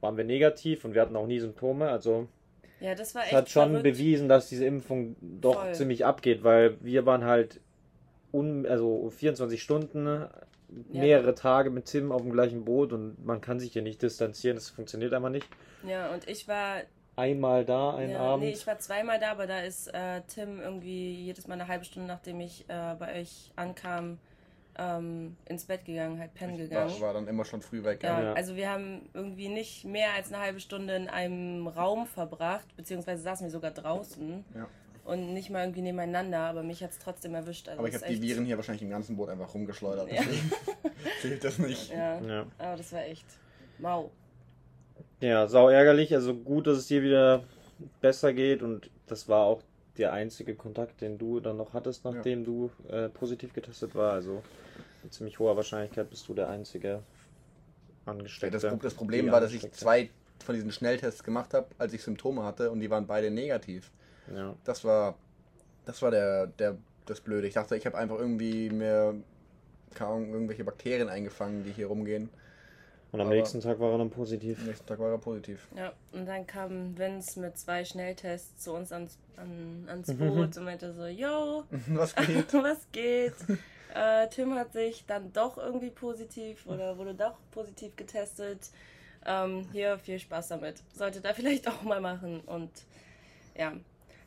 waren wir negativ und wir hatten auch nie Symptome, also Ja, das war echt hat schon verrückt. bewiesen, dass diese Impfung doch Voll. ziemlich abgeht, weil wir waren halt un, also 24 Stunden, mehrere Tage mit Tim auf dem gleichen Boot und man kann sich hier nicht distanzieren, das funktioniert einfach nicht. Ja, und ich war Einmal da, einen ja, Abend. Nee, ich war zweimal da, aber da ist äh, Tim irgendwie jedes Mal eine halbe Stunde, nachdem ich äh, bei euch ankam, ähm, ins Bett gegangen, halt pennen gegangen. war, war dann immer schon früh weg. Ja, Ja. also wir haben irgendwie nicht mehr als eine halbe Stunde in einem Raum verbracht, beziehungsweise saßen wir sogar draußen Ja. und nicht mal irgendwie nebeneinander, aber mich hat es trotzdem erwischt. Also Aber ich habe die Viren hier wahrscheinlich im ganzen Boot einfach rumgeschleudert. Ja. Deswegen zählt das nicht. Ja, ja. aber das war echt mau. ja, sau ärgerlich, also gut, dass es dir wieder besser geht und das war auch der einzige Kontakt, den du dann noch hattest, nachdem du äh, positiv getestet war, also mit ziemlich hoher Wahrscheinlichkeit bist du der einzige Ja, Angesteckte. das, Pro- das Problem war, dass ich zwei von diesen Schnelltests gemacht habe, als ich Symptome hatte und die waren beide negativ. Ja. Das war das war der, der das Blöde. Ich dachte, ich habe einfach irgendwie mir Ahnung, irgendwelche Bakterien eingefangen, die hier rumgehen. Und am Aber- nächsten Tag war er dann positiv. Am nächsten Tag war er positiv. Ja, und dann kam Vince mit zwei Schnelltests zu uns ans, an, ans Mhm. Boot und meinte so, yo, Was geht? was geht? Äh, Tim hat sich dann doch irgendwie positiv oder wurde doch positiv getestet. Ähm, hier, viel Spaß damit. Sollte da vielleicht auch mal machen. Und ja.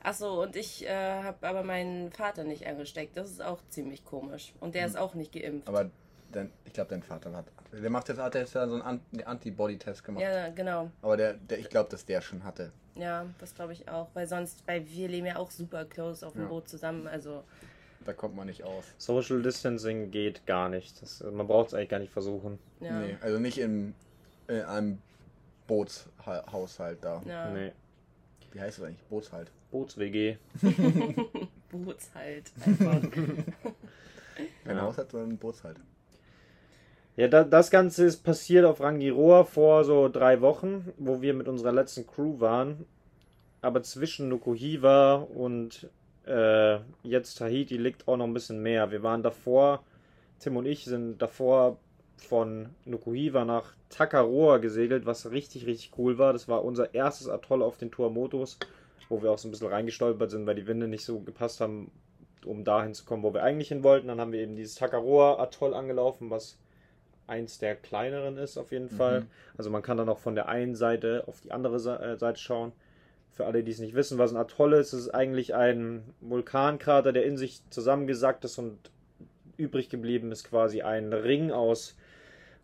Achso, und ich äh, habe aber meinen Vater nicht angesteckt. Das ist auch ziemlich komisch. Und der ist auch nicht geimpft. Aber dein, ich glaube, dein Vater hat. Der macht jetzt, hat jetzt so einen Antibody-Test gemacht. ja, genau. Aber der, der ich glaube, dass der schon hatte. Ja, das glaube ich auch. Weil sonst, weil wir leben ja auch super close auf dem Ja. Boot zusammen. Also, Da kommt man nicht aus. Social Distancing geht gar nicht. Das, man braucht es eigentlich gar nicht versuchen. ja. Nee, also nicht in, in einem Bootshaushalt da. ja. Nee. Wie heißt das eigentlich? Bootshalt. Boots-WG. Boots halt. Einfach. Kein Ja. Haushalt, sondern ein Bootshalt. Ja, da, das Ganze ist passiert auf Rangiroa vor so drei Wochen, wo wir mit unserer letzten Crew waren. Aber zwischen Nukuhiva und äh, jetzt Tahiti liegt auch noch ein bisschen mehr. Wir waren davor, Tim und ich sind davor von Nukuhiva nach Takaroa gesegelt, was richtig, richtig cool war. Das war unser erstes Atoll auf den Tuamotus, wo wir auch so ein bisschen reingestolpert sind, weil die Winde nicht so gepasst haben, um dahin zu kommen, wo wir eigentlich hin wollten. Dann haben wir eben dieses Takaroa Atoll angelaufen, was eins der kleineren ist auf jeden Fall. Also man kann dann auch von der einen Seite auf die andere äh, Seite schauen. Für alle, die es nicht wissen, was ein Atoll ist, es ist eigentlich ein Vulkankrater, der in sich zusammengesackt ist und übrig geblieben ist quasi ein Ring aus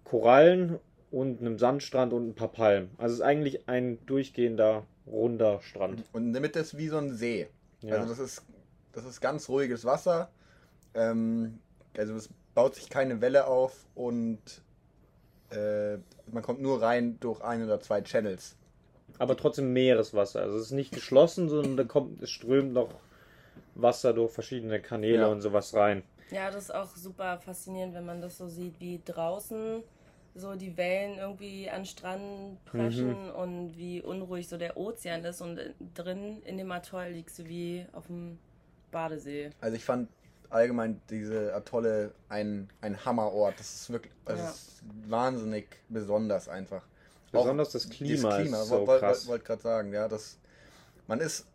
Korallen und einem Sandstrand und ein paar Palmen. Also es ist eigentlich ein durchgehender, runder Strand. Und in der Mitte ist wie so ein See. Ja. Also das ist, das ist ganz ruhiges Wasser. Ähm, also es baut sich keine Welle auf und äh, man kommt nur rein durch ein oder zwei Channels. Aber trotzdem Meereswasser. Also es ist nicht geschlossen, sondern da kommt, es strömt noch Wasser durch verschiedene Kanäle Ja. und sowas rein. Ja, das ist auch super faszinierend, wenn man das so sieht, wie draußen so die Wellen irgendwie an den Strand preschen Mhm. und wie unruhig so der Ozean ist und drin in dem Atoll liegst du wie auf dem Badesee. Also ich fand allgemein diese Atolle ein, ein Hammerort. Das ist wirklich das Ja. ist wahnsinnig besonders einfach. Besonders das Klima, Klima ist so wollte wollt, wollt gerade sagen, ja, das man ist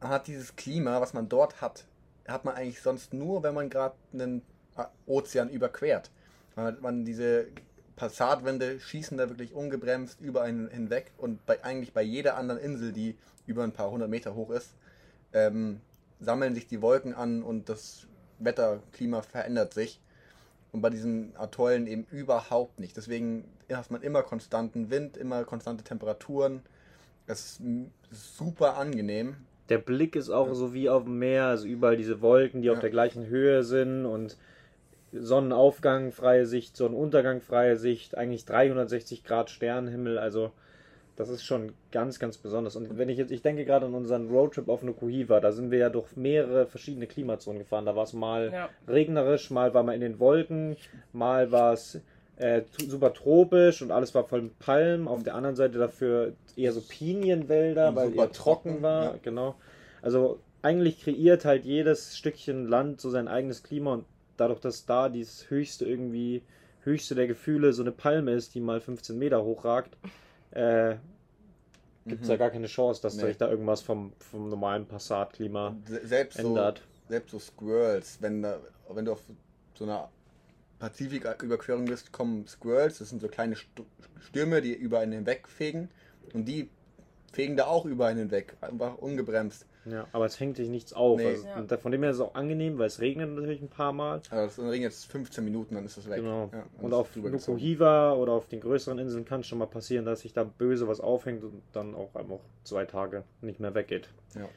hat dieses Klima, was man dort hat, hat man eigentlich sonst nur, wenn man gerade einen Ozean überquert. Man, hat- man diese Passatwände schießen da wirklich ungebremst über einen hinweg und bei, eigentlich bei jeder anderen Insel, die über ein paar hundert Meter hoch ist, ähm, sammeln sich die Wolken an und das Wetterklima verändert sich. Und bei diesen Atollen eben überhaupt nicht. Deswegen hat man immer konstanten Wind, immer konstante Temperaturen. Das ist super angenehm. Der Blick ist auch so wie auf dem Meer, also überall diese Wolken, die auf Ja. der gleichen Höhe sind und Sonnenaufgang, freie Sicht, Sonnenuntergang, freie Sicht, eigentlich 360 Grad Sternenhimmel, also das ist schon ganz, ganz besonders. Und wenn ich jetzt, ich denke gerade an unseren Roadtrip auf Nukuhiva, da sind wir ja durch mehrere verschiedene Klimazonen gefahren. Da war es mal Ja. regnerisch, mal war man in den Wolken, mal war es äh, super tropisch und alles war voll mit Palmen. Auf der anderen Seite dafür eher so Pinienwälder, Und weil eher trocken trocken, war. ja. Genau. Also eigentlich kreiert halt jedes Stückchen Land so sein eigenes Klima und dadurch, dass da dieses höchste irgendwie, höchste der Gefühle so eine Palme ist, die mal 15 Meter hoch ragt, äh, gibt es Mhm. ja gar keine Chance, dass Nee. sich da irgendwas vom, vom normalen Passatklima Selbst so, ändert. selbst so Squirrels, wenn, wenn du auf so einer Pazifiküberquerung bist, kommen Squirrels, das sind so kleine St- Stürme, die über einen hinwegfegen und die fegen da auch über einen hinweg, einfach ungebremst. Ja, aber es hängt sich nichts auf. Nee. Also, Ja. und von dem her ist es auch angenehm, weil es regnet natürlich ein paar Mal. Also das Regen jetzt 15 Minuten, dann ist das weg. Genau. Ja, und auf es. Nukuhiva oder auf den größeren Inseln kann es schon mal passieren, dass sich da böse was aufhängt und dann auch einfach zwei Tage nicht mehr weggeht. Ja.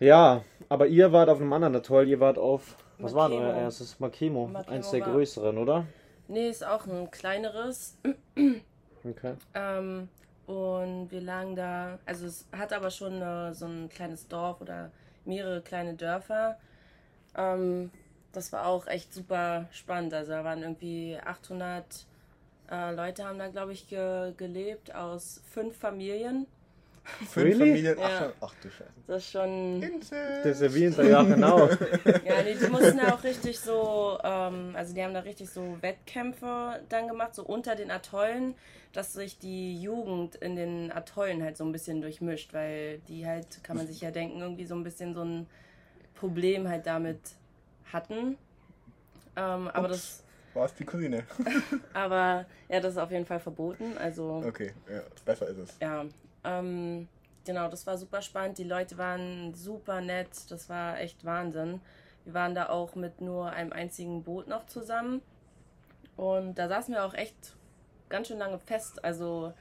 Ja, aber ihr wart auf einem anderen Atoll, ihr wart auf, was war denn Makemo. euer erstes? Makemo, Makemo eins der war- größeren, oder? Nee, ist auch ein kleineres. Okay. Ähm, und wir lagen da, also es hat aber schon äh, so ein kleines Dorf oder mehrere kleine Dörfer. Ähm, das war auch echt super spannend. Also da waren irgendwie 800 äh, Leute haben da, glaube ich, ge gelebt aus fünf Familien. Fünf Really? Familien, ach, Ja. ach du Scheiße. Das ist schon... Insel. Das ist ja wie in der Jahr genau. Ja, nee, die mussten ja auch richtig so, ähm, also die haben da richtig so Wettkämpfe dann gemacht, so unter den Atollen, dass sich die Jugend in den Atollen halt so ein bisschen durchmischt, weil die halt, kann man sich ja denken, irgendwie so ein bisschen so ein Problem halt damit hatten. Ähm, aber das, War es die Cousine? aber ja, das ist auf jeden Fall verboten. Also Okay, ja, besser ist es. ja, ähm, genau, das war super spannend. Die Leute waren super nett. Das war echt Wahnsinn. Wir waren da auch mit nur einem einzigen Boot noch zusammen. Und da saßen wir auch echt ganz schön lange fest. Also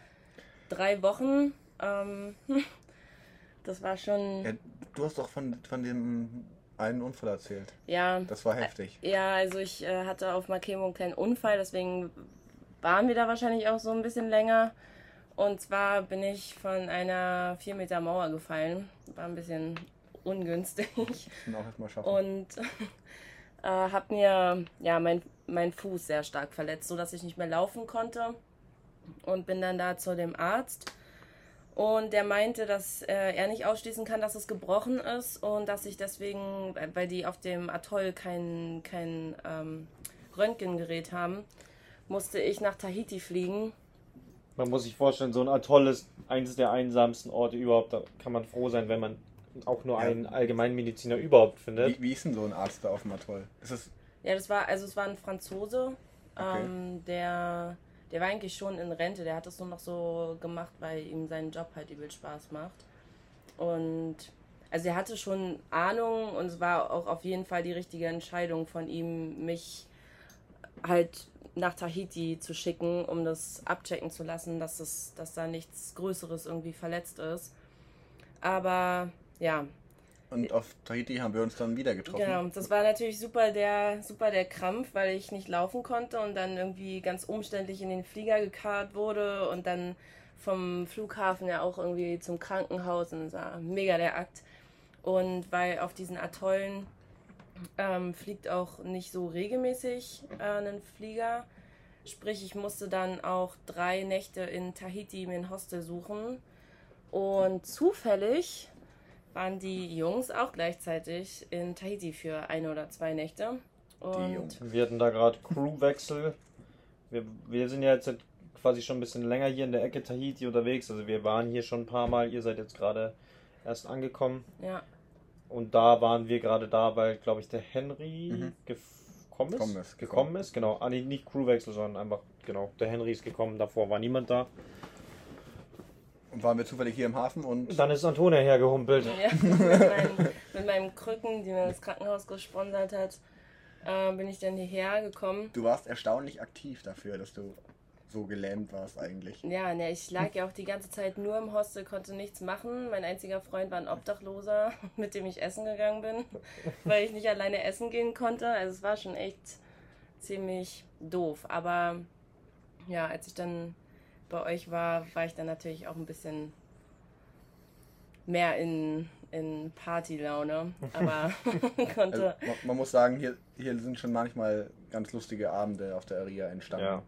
drei Wochen. Ähm, das war schon. Ja, du hast doch von, von dem einen Unfall erzählt. Ja, Das war heftig. ja also ich äh, hatte auf Makemo einen kleinen Unfall. Deswegen waren wir da wahrscheinlich auch so ein bisschen länger. Und zwar bin ich von einer 4 Meter Mauer gefallen. War ein bisschen ungünstig. Auch erstmal schaffen. Und äh, habe mir ja mein, mein Fuß sehr stark verletzt, sodass ich nicht mehr laufen konnte. Und bin dann da zu dem Arzt. Und der meinte, dass äh, er nicht ausschließen kann, dass es gebrochen ist und dass ich deswegen, weil- weil die auf dem Atoll kein, kein ähm, Röntgengerät haben, musste ich nach Tahiti fliegen Man muss sich vorstellen, so ein Atoll ist eines der einsamsten Orte überhaupt. Da kann man froh sein, wenn man auch nur Ja. einen Allgemeinmediziner überhaupt findet. Wie, wie ist denn so ein Arzt da auf dem Atoll? Ist es Ja, das war, also es war ein Franzose, Okay. ähm, der, der war eigentlich schon in Rente, der hat das nur noch so gemacht, weil ihm sein Job halt übel Spaß macht. Und also er hatte schon Ahnung und es war auch auf jeden Fall die richtige Entscheidung von ihm, mich halt nach Tahiti zu schicken, um das abchecken zu lassen, dass, es, dass da nichts Größeres irgendwie verletzt ist. Aber ja, und auf Tahiti haben wir uns dann wieder getroffen. Genau, das war natürlich super der, super der Krampf, weil ich nicht laufen konnte und dann irgendwie ganz umständlich in den Flieger gekarrt wurde und dann vom Flughafen ja auch irgendwie zum Krankenhaus und das war mega der Akt. Und weil auf diesen Atollen ähm, fliegt auch nicht so regelmäßig äh, ein Flieger. Sprich, ich musste dann auch drei Nächte in Tahiti mir ein Hostel suchen. Und zufällig waren die Jungs auch gleichzeitig in Tahiti für eine oder zwei Nächte. Und Jungs. Wir hatten da gerade Crewwechsel. Wir, wir sind ja jetzt seit quasi schon ein bisschen länger hier in der Ecke Tahiti unterwegs. Also wir waren hier schon ein paar Mal. Ihr seid jetzt gerade erst angekommen. ja, Und da waren wir gerade da, weil, glaube ich, der Henry Mhm. gekommen ist. Gekommen ist, Gekommen ist, genau. Ah, nee, nicht Crewwechsel, sondern einfach, genau. Der Henry ist gekommen, davor war niemand da. Und waren wir zufällig hier im Hafen und Dann ist Antonia hergehumpelt. ja mit, meinen, mit meinem Krücken, die mir das Krankenhaus gesponsert hat, äh, bin ich dann hierher gekommen. du warst erstaunlich aktiv dafür, dass du so gelähmt warst eigentlich. Ja, ne, ich lag ja auch die ganze Zeit nur im Hostel, konnte nichts machen. Mein einziger Freund war ein Obdachloser, mit dem ich essen gegangen bin, weil ich nicht alleine essen gehen konnte. Also es war schon echt ziemlich doof. Aber ja, als ich dann bei euch war, war ich dann natürlich auch ein bisschen mehr in, in Partylaune. Aber Also, konnte. man, man muss sagen, hier, hier sind schon manchmal ganz lustige Abende auf der Aria entstanden. Ja.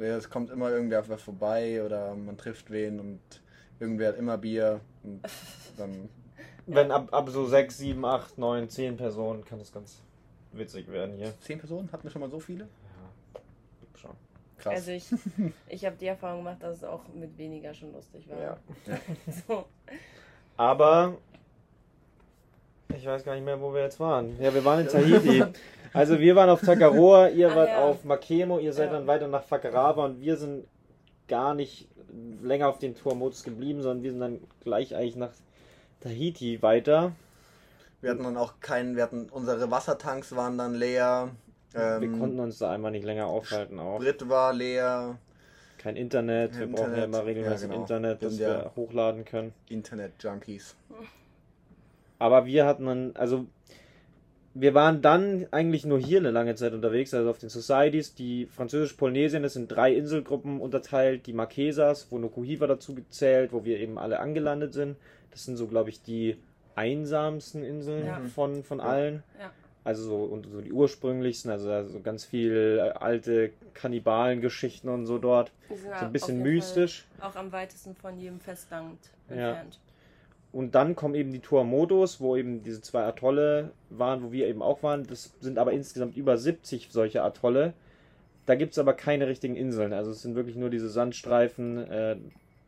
Es kommt immer irgendwer vorbei oder man trifft wen und irgendwer hat immer Bier und dann Wenn ab, ab so 6, 7, 8, 9, 10 Personen kann das ganz witzig werden hier. zehn Personen hatten wir schon mal so viele? Ja, schon. Krass. Also ich, ich habe die Erfahrung gemacht, dass es auch mit weniger schon lustig war. Ja. So. Aber ich weiß gar nicht mehr, wo wir jetzt waren. Ja, wir waren in Tahiti. Also wir waren auf Takaroa, ihr Ach wart ja. auf Makemo, ihr seid Ja. dann weiter nach Fakarava und wir sind gar nicht länger auf den Tourmodus geblieben, sondern wir sind dann gleich eigentlich nach Tahiti weiter. Wir hatten dann auch keinen, wir hatten unsere Wassertanks waren dann leer. Ähm, wir konnten uns da einmal nicht länger aufhalten auch. Sprit war leer, Kein Internet, wir Kein brauchen ja Internet. immer regelmäßig Ja, genau. Internet, das wir hochladen können. Internet-Junkies. Aber wir hatten dann, also wir waren dann eigentlich nur hier eine lange Zeit unterwegs, also auf den Societies. Die französisch-Polynesien, das sind drei Inselgruppen unterteilt. Die Marquesas, wo Nukuhiva dazu gezählt, wo wir eben alle angelandet sind. Das sind so, glaube ich, die einsamsten Inseln Ja. von, von Ja. allen. Ja. Also so, und so die ursprünglichsten, also da so ganz viel äh, alte Kannibalengeschichten und so dort. Sind So ein bisschen jeden Fall mystisch. Auch am weitesten von jedem Festland Ja. entfernt. Und dann kommen eben die Tuamotus, wo eben diese zwei Atolle waren, wo wir eben auch waren. Das sind aber insgesamt über 70 solche Atolle. Da gibt es aber keine richtigen Inseln. Also es sind wirklich nur diese Sandstreifen, äh,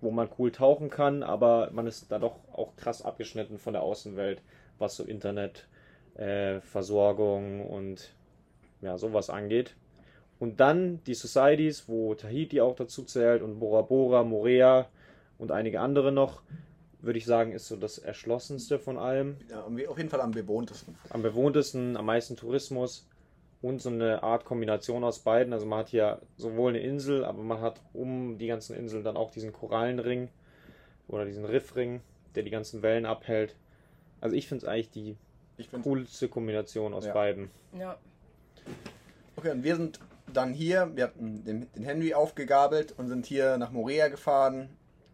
wo man cool tauchen kann, aber man ist da doch auch krass abgeschnitten von der Außenwelt, was so Internet, äh, und ja, sowas angeht. Und dann die Societies, wo Tahiti auch dazu zählt und Bora Bora, Morea und einige andere noch würde ich sagen, ist so das erschlossenste von allem. Ja, auf jeden Fall am bewohntesten. Am bewohntesten, am meisten Tourismus und so eine Art Kombination aus beiden. Also man hat hier sowohl eine Insel, aber man hat um die ganzen Inseln dann auch diesen Korallenring oder diesen Riffring, der die ganzen Wellen abhält. Also ich finde es eigentlich die coolste Kombination aus Ja. beiden. Ja. Okay, und wir sind dann hier, wir hatten den, den Henry aufgegabelt und sind hier nach Morea gefahren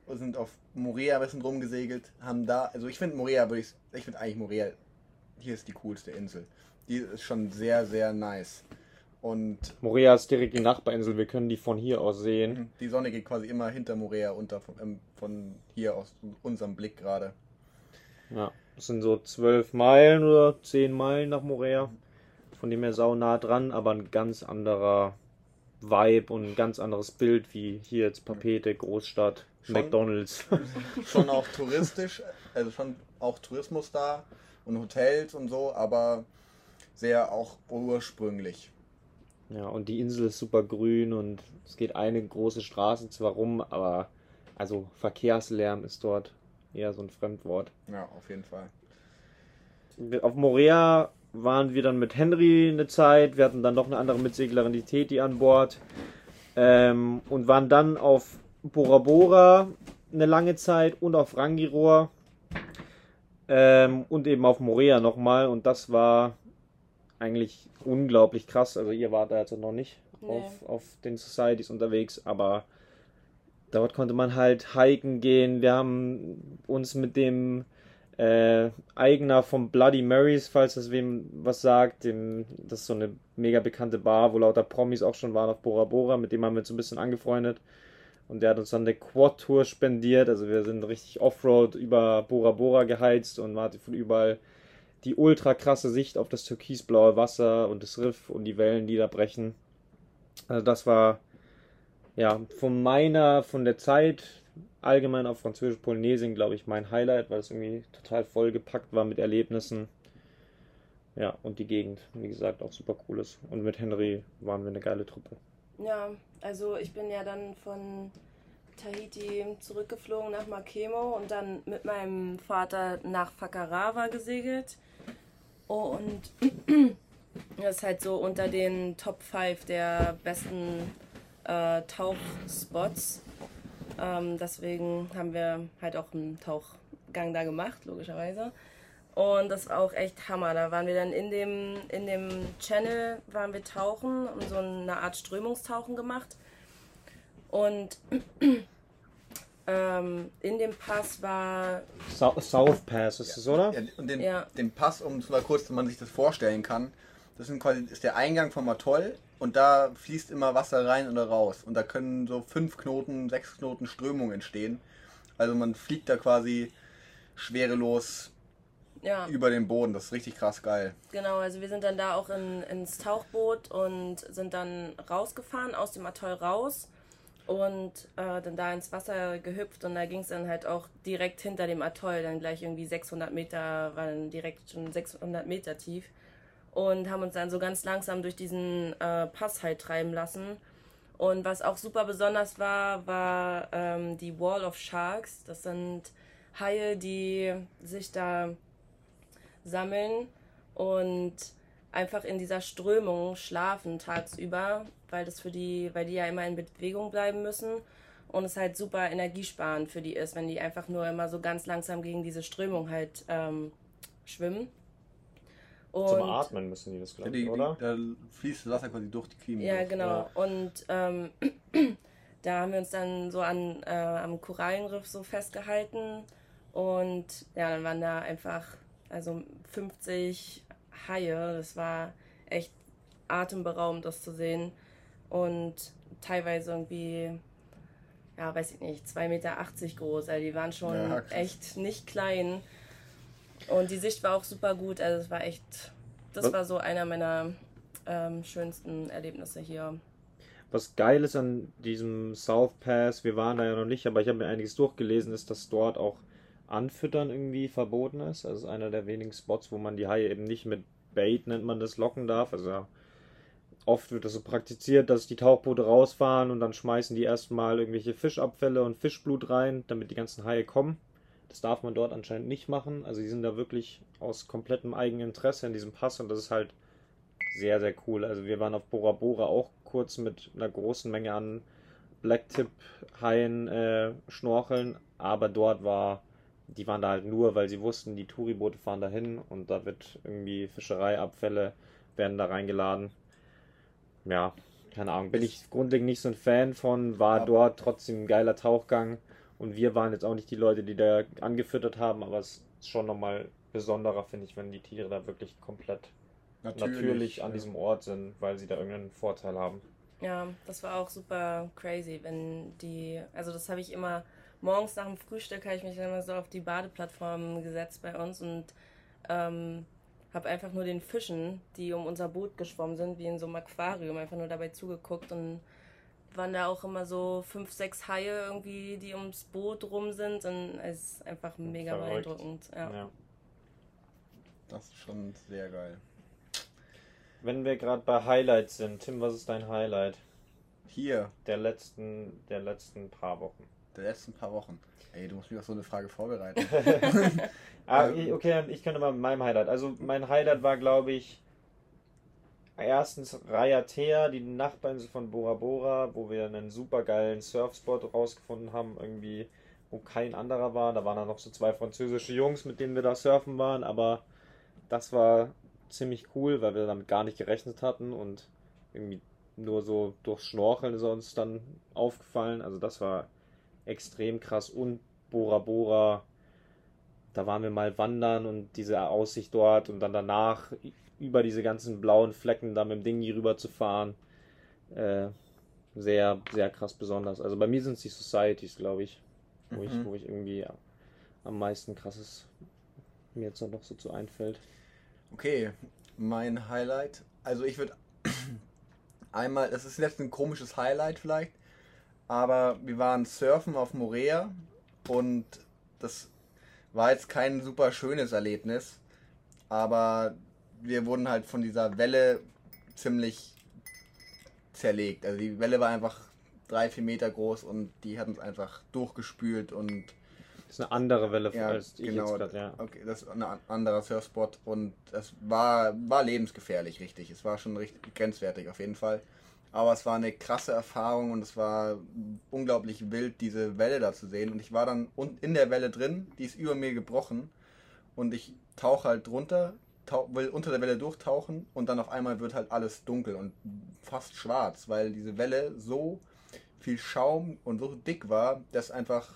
und sind auf Morea ein bisschen rumgesegelt, haben da, also ich finde Morea, würde ich, ich finde eigentlich Morea, hier ist die coolste Insel. Die ist schon sehr, sehr nice. Und Morea ist direkt die Nachbarinsel, wir können die von hier aus sehen. die Sonne geht quasi immer hinter Morea unter, von, ähm, von hier aus unserem Blick gerade. Ja, das sind so zwölf Meilen oder zehn Meilen nach Morea. Von dem her sau nah dran, aber ein ganz anderer Vibe und ein ganz anderes Bild wie hier jetzt Papete, Großstadt, Schon. McDonalds. Schon auch touristisch, also schon auch Tourismus da und Hotels und so, aber sehr auch ursprünglich. Ja, und die Insel ist super grün und es geht eine große Straße zwar rum, aber also Verkehrslärm ist dort eher so ein Fremdwort. Ja, auf jeden Fall. Auf Morea waren wir dann mit Henry eine Zeit. Wir hatten dann noch eine andere Mitseglerin, die Teti, an Bord. Ähm, und waren dann auf Bora Bora eine lange Zeit und auf Rangiroa. Ähm, und eben auf Morea nochmal. Und das war eigentlich unglaublich krass. Also ihr wart da jetzt noch nicht Nee. auf, auf den Societies unterwegs, aber dort konnte man halt hiken gehen. Wir haben uns mit dem Äh, eigener vom Bloody Marys, falls das wem was sagt. Dem, das ist so eine mega bekannte Bar, wo lauter Promis auch schon waren auf Bora Bora. Mit dem haben wir uns ein bisschen angefreundet. Und der hat uns dann eine Quad-Tour spendiert. Also wir sind richtig Offroad über Bora Bora geheizt und man hatte von überall die ultra krasse Sicht auf das türkisblaue Wasser und das Riff und die Wellen, die da brechen. Also das war ja von meiner, von der Zeit allgemein auf Französisch-Polynesien, glaube ich, mein Highlight, weil es irgendwie total vollgepackt war mit Erlebnissen. Ja, und die Gegend, wie gesagt, auch super cool ist. Und mit Henry waren wir eine geile Truppe. Ja, also ich bin ja dann von Tahiti zurückgeflogen nach Makemo und dann mit meinem Vater nach Fakarawa gesegelt. Und das ist halt so unter den Top 5 der besten äh, Tauchspots. Ähm, deswegen haben wir halt auch einen Tauchgang da gemacht, logischerweise. Und das war auch echt Hammer. Da waren wir dann in dem, in dem Channel, waren wir tauchen und so eine Art Strömungstauchen gemacht. Und ähm, in dem Pass war. So South Pass ist es, oder? Ja, und den, Ja. den Pass, um es mal kurz, dass man sich das vorstellen kann, das sind quasi, ist der Eingang vom Atoll und da fließt immer Wasser rein oder raus. Und da können so fünf Knoten, sechs Knoten Strömung entstehen. Also man fliegt da quasi schwerelos Ja, über den Boden. Das ist richtig krass geil. genau. Also wir sind dann da auch in, ins Tauchboot und sind dann rausgefahren, aus dem Atoll raus. Und äh, dann da ins Wasser gehüpft und da ging es dann halt auch direkt hinter dem Atoll, dann gleich irgendwie 600 Meter, waren direkt schon 600 Meter tief. Und haben uns dann so ganz langsam durch diesen äh, Pass halt treiben lassen. Und was auch super besonders war, war ähm, die Wall of Sharks. Das sind Haie, die sich da sammeln und einfach in dieser Strömung schlafen tagsüber, weil das für die, weil die ja immer in Bewegung bleiben müssen und es halt super energiesparend für die ist, wenn die einfach nur immer so ganz langsam gegen diese Strömung halt ähm, schwimmen. Und Zum Atmen müssen die das, glaube ich, die, oder? da fließt das Wasser quasi durch die Kiemen. Ja, durch. genau. Ja. Und ähm, da haben wir uns dann so an, äh, am Korallenriff so festgehalten. Und ja, dann waren da einfach also 50 Haie. Das war echt atemberaubend, das zu sehen. Und teilweise irgendwie, ja, weiß ich nicht, 2,80 Meter groß. Also die waren schon Ja, echt nicht klein. Und die Sicht war auch super gut. Also es war echt, das Was- war so einer meiner ähm, schönsten Erlebnisse hier. Was geil ist an diesem South Pass, wir waren da ja noch nicht, aber ich habe mir einiges durchgelesen, ist, dass dort auch Anfüttern irgendwie verboten ist. Also es ist einer der wenigen Spots, wo man die Haie eben nicht mit Bait, nennt man das, locken darf. Also oft wird das so praktiziert, dass die Tauchboote rausfahren und dann schmeißen die erstmal irgendwelche Fischabfälle und Fischblut rein, damit die ganzen Haie kommen. Das darf man dort anscheinend nicht machen. Also die sind da wirklich aus komplettem Eigeninteresse in diesem Pass und das ist halt sehr, sehr cool. Also wir waren auf Bora Bora auch kurz mit einer großen Menge an Blacktip-Haien äh, schnorcheln, aber dort war, die waren da halt nur, weil sie wussten, die Touriboote fahren dahin und da wird irgendwie Fischereiabfälle werden da reingeladen. Ja, keine Ahnung, bin ich grundlegend nicht so ein Fan von, war Ja. dort trotzdem ein geiler Tauchgang und wir waren jetzt auch nicht die Leute, die da angefüttert haben, aber es ist schon nochmal besonderer, finde ich, wenn die Tiere da wirklich komplett natürlich, an ja. diesem Ort sind, weil sie da irgendeinen Vorteil haben. Ja, das war auch super crazy, wenn die, also das habe ich immer morgens nach dem Frühstück habe ich mich dann immer so auf die Badeplattform gesetzt bei uns und ähm, habe einfach nur den Fischen, die um unser Boot geschwommen sind, wie in so einem Aquarium, einfach nur dabei zugeguckt und waren da auch immer so fünf, sechs Haie irgendwie, die ums Boot rum sind und es ist einfach mega Verrückt. beeindruckend. Ja. Ja. Das ist schon sehr geil. Wenn wir gerade bei Highlights sind, Tim, was ist dein Highlight Hier, der letzten, der letzten paar Wochen? Der letzten paar Wochen. Ey, du musst mich auf so eine Frage vorbereiten. Ah, okay, ich könnte mal mit meinem Highlight. Also mein Highlight war, glaube ich, erstens Rayatea, die Nachbarinsel von Bora Bora, wo wir einen super geilen Surfspot rausgefunden haben, irgendwie, wo kein anderer war. Da waren dann noch so zwei französische Jungs, mit denen wir da surfen waren, aber das war ziemlich cool, weil wir damit gar nicht gerechnet hatten und irgendwie nur so durchs Schnorcheln ist uns dann aufgefallen. Also das war extrem krass und Bora Bora da waren wir mal wandern und diese Aussicht dort und dann danach über diese ganzen blauen Flecken da mit dem Ding hier rüber zu fahren. Äh, sehr, sehr krass besonders. Also bei mir sind es die Societies, glaube ich, wo, ich, Mhm. wo ich irgendwie ja, am meisten krasses mir jetzt noch so zu einfällt. Okay, mein Highlight. Also ich würde einmal, das ist jetzt ein komisches Highlight vielleicht, aber wir waren surfen auf Morea und das war jetzt kein super schönes Erlebnis, aber wir wurden halt von dieser Welle ziemlich zerlegt. Also die Welle war einfach drei, vier Meter groß und die hat uns einfach durchgespült und Das ist eine andere Welle ja, als ich genau. jetzt gerade, ja. Okay, das ist ein an- anderer Surfspot und es war, war lebensgefährlich, richtig. Es war schon richtig grenzwertig auf jeden Fall. Aber es war eine krasse Erfahrung und es war unglaublich wild, diese Welle da zu sehen. Und ich war dann in der Welle drin, die ist über mir gebrochen. Und ich tauche halt drunter, tau will unter der Welle durchtauchen und dann auf einmal wird halt alles dunkel und fast schwarz, weil diese Welle so viel Schaum und so dick war, dass einfach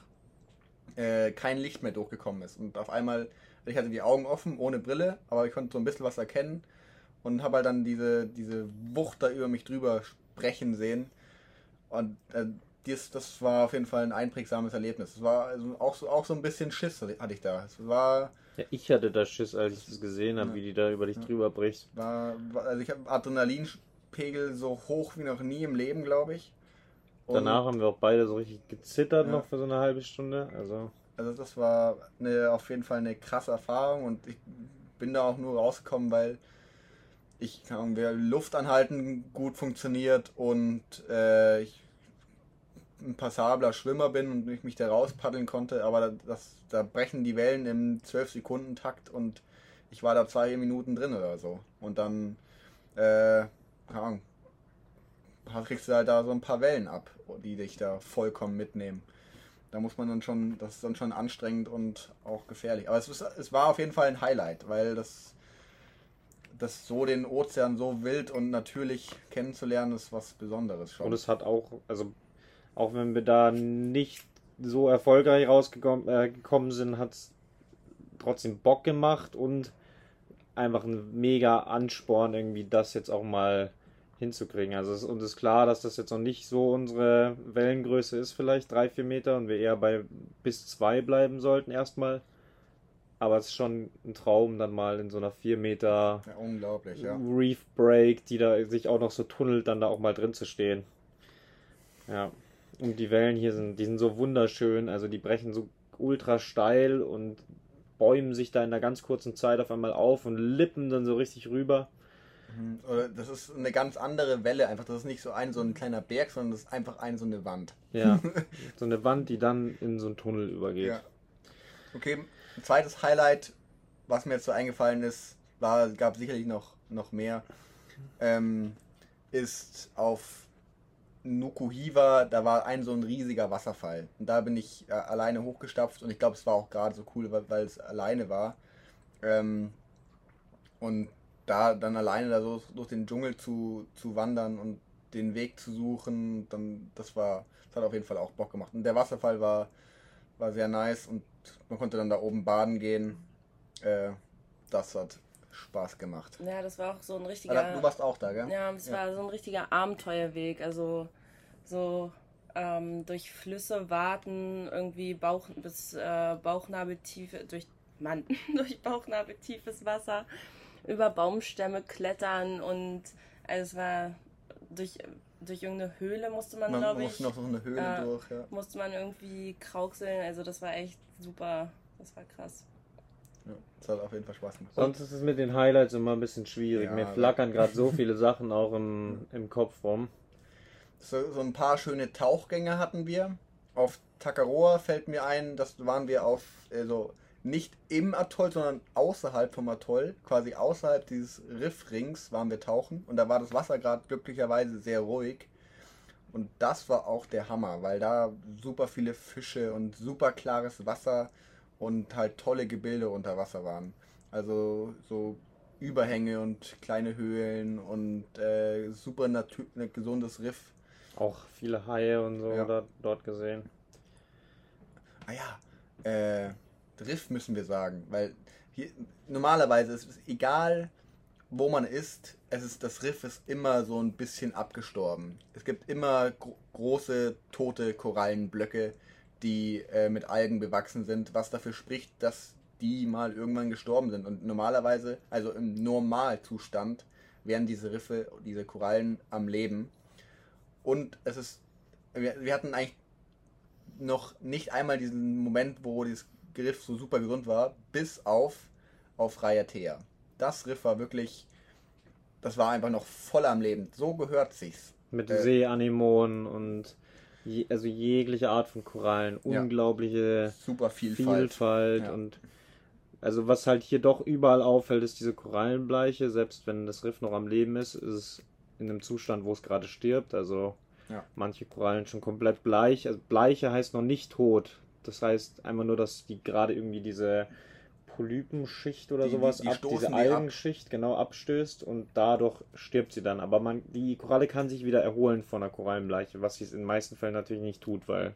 äh, kein Licht mehr durchgekommen ist. Und auf einmal, ich hatte die Augen offen, ohne Brille, aber ich konnte so ein bisschen was erkennen und habe halt dann diese, diese Wucht da über mich drüber sprechen sehen. Und äh, dies, das war auf jeden Fall ein einprägsames Erlebnis. Es war also auch, so, auch so ein bisschen Schiss hatte ich da. Es war, ja. Ich hatte da Schiss, als ich das gesehen habe, Ja. wie die da über dich drüber bricht. war, also ich habe Adrenalinpegel so hoch wie noch nie im Leben, glaube ich. Und- Danach haben wir auch beide so richtig gezittert Ja. noch für so eine halbe Stunde. Also Also das war eine, auf jeden Fall eine krasse Erfahrung und ich bin da auch nur rausgekommen, weil ich Ahnung, wir Luft anhalten gut funktioniert und äh, ich ein passabler Schwimmer bin und ich mich da rauspaddeln konnte, aber das, da brechen die Wellen im 12-Sekunden-Takt und ich war da zwei Minuten drin oder so. Und dann, äh, keine Ahnung, kriegst du halt da so ein paar Wellen ab, die dich da vollkommen mitnehmen. Da muss man dann schon, das ist dann schon anstrengend und auch gefährlich. Aber es, es war auf jeden Fall ein Highlight, weil das, das so den Ozean so wild und natürlich kennenzulernen, ist was Besonderes schon. Und es hat auch, also auch wenn wir da nicht so erfolgreich rausgekommen äh, sind, hat es trotzdem Bock gemacht und einfach ein mega Ansporn, irgendwie das jetzt auch mal hinzukriegen. Also es, uns ist klar, dass das jetzt noch nicht so unsere Wellengröße ist, vielleicht drei, vier Meter und wir eher bei bis zwei bleiben sollten erstmal. Aber es ist schon ein Traum, dann mal in so einer vier Meter ja, unglaublich, ja. Reef Break, die da sich auch noch so tunnelt, dann da auch mal drin zu stehen. Ja. Und die Wellen hier sind, die sind so wunderschön, also die brechen so ultra steil und bäumen sich da in einer ganz kurzen Zeit auf einmal auf und lippen dann so richtig rüber. Mhm. Oder das ist eine ganz andere Welle einfach. Das ist nicht so ein so ein kleiner Berg, sondern das ist einfach ein so eine Wand. Ja. so eine Wand, die dann in so einen Tunnel übergeht. Ja. Okay, ein zweites Highlight, was mir jetzt so eingefallen ist, war, gab sicherlich noch, noch mehr, ähm, ist auf Nukuhiva, da war ein so ein riesiger Wasserfall. Und da bin ich äh, alleine hochgestapft und ich glaube, es war auch gerade so cool, weil, es alleine war. Ähm, und da dann alleine da so durch den Dschungel zu, zu wandern und den Weg zu suchen, dann das war, das hat auf jeden Fall auch Bock gemacht. Und der Wasserfall war, war sehr nice und man konnte dann da oben baden gehen. Äh, das hat Spaß gemacht. Ja, das war auch so ein Ah, richtiger. da- Du warst auch da, gell? Ja, es war so ein richtiger Abenteuerweg. Also so ähm, durch Flüsse warten, irgendwie Bauch bis äh, Bauchnabeltiefe, durch Mann, durch Bauchnabeltiefes Wasser, über Baumstämme klettern und also es war durch, durch irgendeine Höhle musste man, Man glaube ich, musste noch so eine Höhle Ja. durch, ja. musste man irgendwie kraukseln. Also das war echt super. Das war krass. ja. Das hat auf jeden Fall Spaß gemacht. Sonst ist es mit den Highlights immer ein bisschen schwierig. Ja, Mir flackern gerade so viele Sachen auch im, im Kopf rum. So, so ein paar schöne Tauchgänge hatten wir. Auf Takaroa fällt mir ein, das waren wir auf, also nicht im Atoll, sondern außerhalb vom Atoll, quasi außerhalb dieses Riffrings waren wir tauchen und da war das Wasser gerade glücklicherweise sehr ruhig. Und das war auch der Hammer, weil da super viele Fische und super klares Wasser und halt tolle Gebilde unter Wasser waren. Also so Überhänge und kleine Höhlen und äh, super natür ne, gesundes Riff. Auch viele Haie und so Ja. dort, dort gesehen. Ah ja, äh, Riff müssen wir sagen, weil hier, normalerweise ist es egal, wo man ist, es ist, das Riff ist immer so ein bisschen abgestorben. Es gibt immer gro große tote Korallenblöcke, die äh, mit Algen bewachsen sind, was dafür spricht, dass die mal irgendwann gestorben sind. Und normalerweise, also im Normalzustand, wären diese Riffe, diese Korallen am Leben. Und es ist, wir, wir hatten eigentlich noch nicht einmal diesen Moment, wo dieses Riff so super gesund war, bis auf auf Raiatea. Das Riff war wirklich, das war einfach noch voll am Leben. So gehört sich's. Mit äh, Seeanemonen und je, also jegliche Art von Korallen, unglaubliche ja, super Vielfalt, Vielfalt ja. und also was halt hier doch überall auffällt, ist diese Korallenbleiche. Selbst wenn das Riff noch am Leben ist, ist es in einem Zustand, wo es gerade stirbt. Also ja. manche Korallen schon komplett bleich. Also Bleiche heißt noch nicht tot. Das heißt einfach nur, dass die gerade irgendwie diese Polypenschicht oder Die- sowas die- die ab, diese die ab. Algenschicht genau abstößt und dadurch stirbt sie dann. Aber man, die Koralle kann sich wieder erholen von der Korallenbleiche, was sie in den meisten Fällen natürlich nicht tut, weil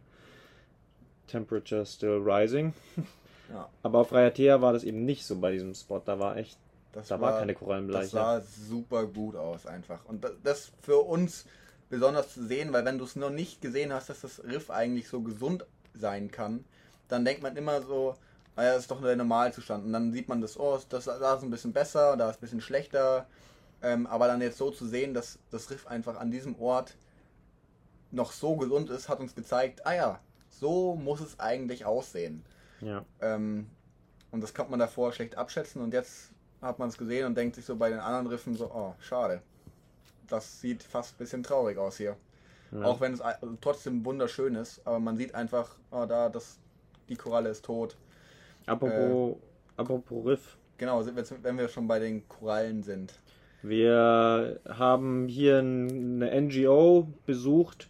Temperature still rising. Ja. Aber auf Raiatea war das eben nicht so bei diesem Spot. Da war echt, Das da war keine Korallenbleiche. Das sah super gut aus einfach. Und da- das für uns besonders zu sehen, weil wenn du es noch nicht gesehen hast, dass das Riff eigentlich so gesund sein kann, dann denkt man immer so, naja, das ist doch der Normalzustand. Und dann sieht man das, oh, das da ist ein bisschen besser, da ist ein bisschen schlechter. Ähm, aber dann jetzt so zu sehen, dass das Riff einfach an diesem Ort noch so gesund ist, hat uns gezeigt, ah ja, so muss es eigentlich aussehen. Ja. Ähm, und das kann man davor schlecht abschätzen und jetzt hat man es gesehen und denkt sich so bei den anderen Riffen so, oh, schade. Das sieht fast ein bisschen traurig aus hier. Ja. Auch wenn es trotzdem wunderschön ist, aber man sieht einfach, oh, da, das, die Koralle ist tot. Apropos, apropos Riff. Genau, wenn wir schon bei den Korallen sind. Wir haben hier eine NGO besucht,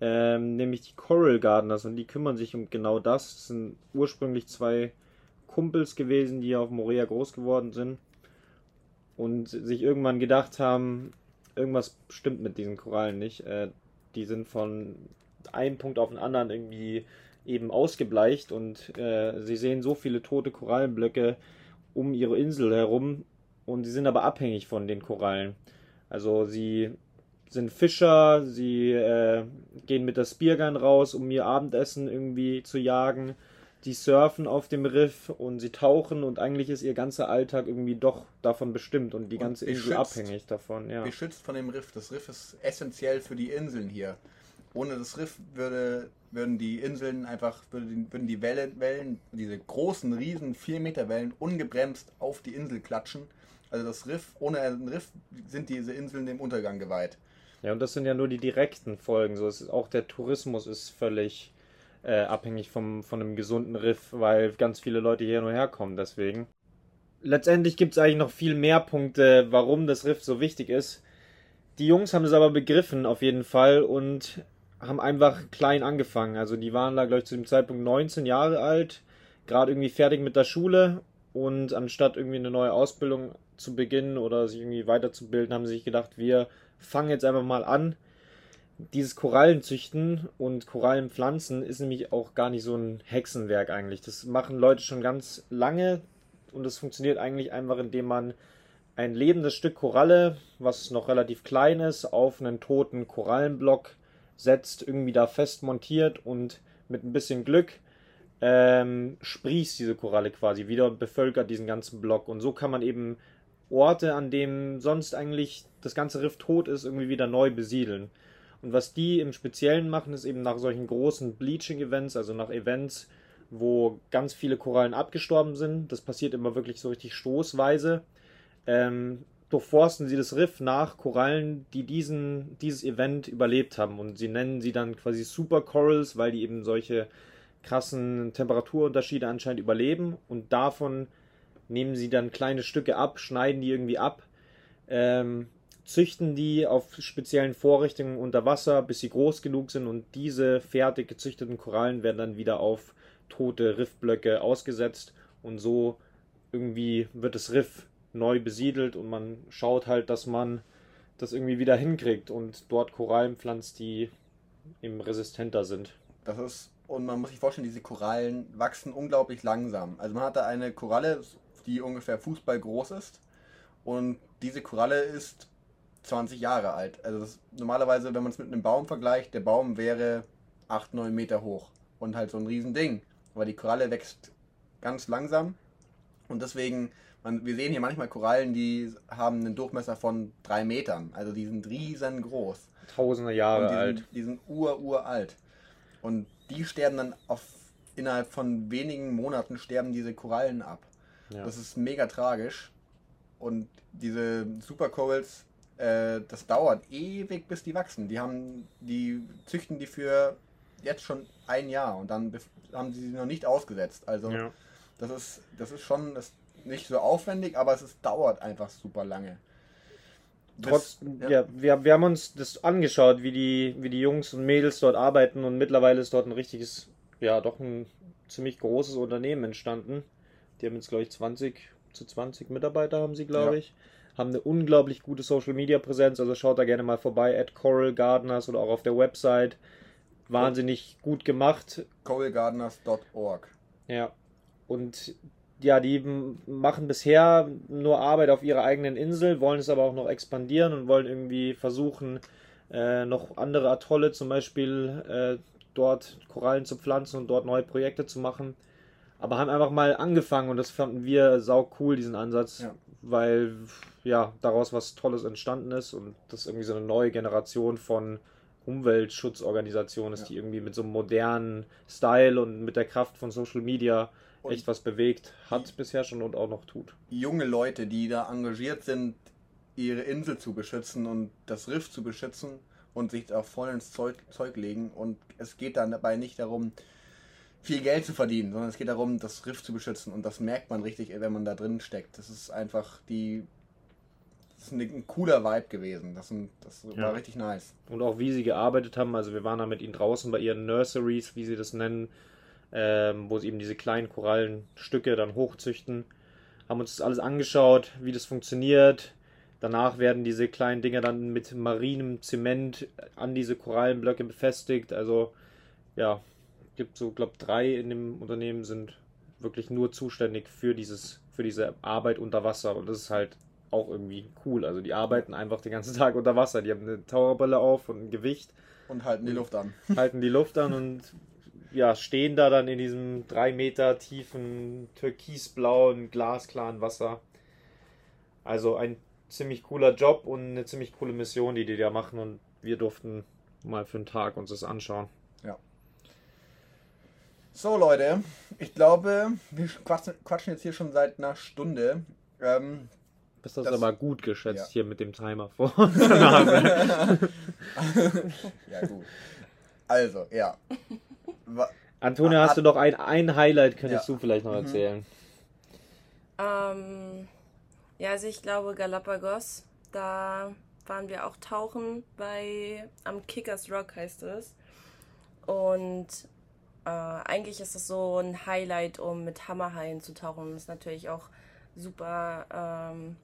ähm, nämlich die Coral Gardeners, und die kümmern sich um genau das. Das sind ursprünglich zwei Kumpels gewesen, die auf Morea groß geworden sind und sich irgendwann gedacht haben, irgendwas stimmt mit diesen Korallen nicht. Äh, die sind von einem Punkt auf den anderen irgendwie eben ausgebleicht und äh, sie sehen so viele tote Korallenblöcke um ihre Insel herum und sie sind aber abhängig von den Korallen. Also sie sind Fischer, sie äh, gehen mit der Speargun raus, um ihr Abendessen irgendwie zu jagen. Die surfen auf dem Riff und sie tauchen und eigentlich ist ihr ganzer Alltag irgendwie doch davon bestimmt und die Und ganze Insel beschützt. abhängig davon. Ja. Geschützt von dem Riff. Das Riff ist essentiell für die Inseln hier. Ohne das Riff würde, würden die Inseln einfach, würden die Wellen, Wellen, diese großen, riesen 4 Meter Wellen ungebremst auf die Insel klatschen. Also das Riff, ohne ein Riff sind diese Inseln dem Untergang geweiht. Ja, und das sind ja nur die direkten Folgen. So, es ist, auch der Tourismus ist völlig äh, abhängig vom, von einem gesunden Riff, weil ganz viele Leute hier nur herkommen. Deswegen. Letztendlich gibt es eigentlich noch viel mehr Punkte, warum das Riff so wichtig ist. Die Jungs haben es aber begriffen, auf jeden Fall, und haben einfach klein angefangen. Also, die waren da, glaube ich, zu dem Zeitpunkt 19 Jahre alt, gerade irgendwie fertig mit der Schule. Und anstatt irgendwie eine neue Ausbildung zu beginnen oder sich irgendwie weiterzubilden, haben sie sich gedacht, wir fangen jetzt einfach mal an. Dieses Korallenzüchten und Korallenpflanzen ist nämlich auch gar nicht so ein Hexenwerk eigentlich. Das machen Leute schon ganz lange und es funktioniert eigentlich einfach, indem man ein lebendes Stück Koralle, was noch relativ klein ist, auf einen toten Korallenblock setzt, irgendwie da fest montiert und mit ein bisschen Glück ähm, sprießt diese Koralle quasi wieder und bevölkert diesen ganzen Block. Und so kann man eben Orte, an denen sonst eigentlich das ganze Riff tot ist, irgendwie wieder neu besiedeln. Und was die im Speziellen machen, ist eben nach solchen großen Bleaching-Events, also nach Events, wo ganz viele Korallen abgestorben sind, das passiert immer wirklich so richtig stoßweise, ähm, durchforsten sie das Riff nach Korallen, die diesen, dieses Event überlebt haben. Und sie nennen sie dann quasi Super Corals, weil die eben solche krassen Temperaturunterschiede anscheinend überleben. Und davon nehmen sie dann kleine Stücke ab, schneiden die irgendwie ab, ähm, züchten die auf speziellen Vorrichtungen unter Wasser, bis sie groß genug sind und diese fertig gezüchteten Korallen werden dann wieder auf tote Riffblöcke ausgesetzt und so irgendwie wird das Riff neu besiedelt und man schaut halt, dass man das irgendwie wieder hinkriegt und dort Korallen pflanzt, die eben resistenter sind. Das ist und man muss sich vorstellen, diese Korallen wachsen unglaublich langsam. Also man hat da eine Koralle, die ungefähr Fußball groß ist und diese Koralle ist 20 Jahre alt. Also das, normalerweise, wenn man es mit einem Baum vergleicht, der Baum wäre 8, 9 Meter hoch und halt so ein Riesending. Aber die Koralle wächst ganz langsam und deswegen, man, wir sehen hier manchmal Korallen, die haben einen Durchmesser von 3 Metern. Also die sind riesengroß. Tausende Jahre die alt. Sind, die sind ur, uralt. Und die sterben dann auf, innerhalb von wenigen Monaten sterben diese Korallen ab. Ja. Das ist mega tragisch. Und diese Supercorals, äh, das dauert ewig, bis die wachsen. Die haben, die züchten die für jetzt schon ein Jahr und dann haben sie sie noch nicht ausgesetzt. Also Ja. das ist, das ist schon das nicht so aufwendig, aber es ist, dauert einfach super lange. Trotz, ja, wir, wir haben uns das angeschaut, wie die, wie die Jungs und Mädels dort arbeiten und mittlerweile ist dort ein richtiges, ja, doch ein ziemlich großes Unternehmen entstanden. Die haben jetzt, glaube ich, 20 zu 20 Mitarbeiter haben sie, glaube Ja. ich. Haben eine unglaublich gute Social Media Präsenz, also schaut da gerne mal vorbei, at Coral Gardeners oder auch auf der Website. Wahnsinnig gut gemacht. coralgardeners.org. Ja. Und ja, die machen bisher nur Arbeit auf ihrer eigenen Insel, wollen es aber auch noch expandieren und wollen irgendwie versuchen, äh, noch andere Atolle zum Beispiel äh, dort Korallen zu pflanzen und dort neue Projekte zu machen. Aber haben einfach mal angefangen und das fanden wir sau cool, diesen Ansatz, Ja. Weil ja daraus was Tolles entstanden ist und das irgendwie so eine neue Generation von Umweltschutzorganisationen ist, Ja. die irgendwie mit so einem modernen Style und mit der Kraft von Social Media Und- echt was bewegt hat bisher schon und auch noch tut. junge Leute, die da engagiert sind, ihre Insel zu beschützen und das Riff zu beschützen und sich auch voll ins Zeug, Zeug legen. Und es geht dann dabei nicht darum, viel Geld zu verdienen, sondern es geht darum, das Riff zu beschützen. Und das merkt man richtig, wenn man da drin steckt. Das ist einfach die. Das ist ein, cooler Vibe gewesen. Das, sind, das Ja. war richtig nice. Und auch wie sie gearbeitet haben, also wir waren da mit ihnen draußen bei ihren Nurseries, wie sie das nennen, ähm, wo sie eben diese kleinen Korallenstücke dann hochzüchten, haben uns das alles angeschaut, wie das funktioniert. Danach werden diese kleinen Dinger dann mit marinem Zement an diese Korallenblöcke befestigt. Also ja, gibt so, glaube drei in dem Unternehmen sind wirklich nur zuständig für dieses, für diese Arbeit unter Wasser. Und das ist halt auch irgendwie cool. Also die arbeiten einfach den ganzen Tag unter Wasser. Die haben eine Taucherbrille auf und ein Gewicht, Und halten die Luft an. halten die Luft an und ja, stehen da dann in diesem drei Meter tiefen, türkisblauen, glasklaren Wasser. Also ein ziemlich cooler Job und eine ziemlich coole Mission, die die da machen. Und wir durften mal für einen Tag uns das anschauen. So, Leute, ich glaube, wir quatschen, quatschen jetzt hier schon seit einer Stunde. Ähm, Bist das, Das- aber gut geschätzt ja. hier mit dem Timer vor unserer Nase. ja, gut. Also, ja. Antonia, Ah, hast du noch ein, ein Highlight, könntest Ja. du vielleicht noch Mhm. erzählen? Ähm, ja, also ich glaube Galapagos, da waren wir auch tauchen bei am Kickers Rock heißt es. Und äh, eigentlich ist es so ein Highlight, um mit Hammerhaien zu tauchen. Ist natürlich auch super ähm,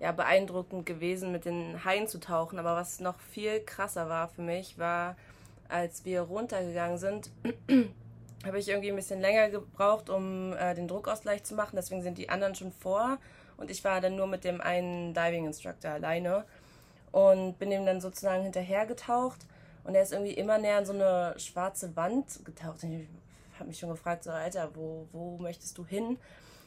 ja, beeindruckend gewesen, mit den Haien zu tauchen. Aber was noch viel krasser war für mich, war, als wir runtergegangen sind, habe ich irgendwie ein bisschen länger gebraucht, um äh, den Druckausgleich zu machen. Deswegen sind die anderen schon vor. Und ich war dann nur mit dem einen Diving Instructor alleine. Und bin ihm dann sozusagen hinterher getaucht. Und er ist irgendwie immer näher an so eine schwarze Wand getaucht. Und ich habe mich schon gefragt, so, Alter, wo, wo möchtest du hin?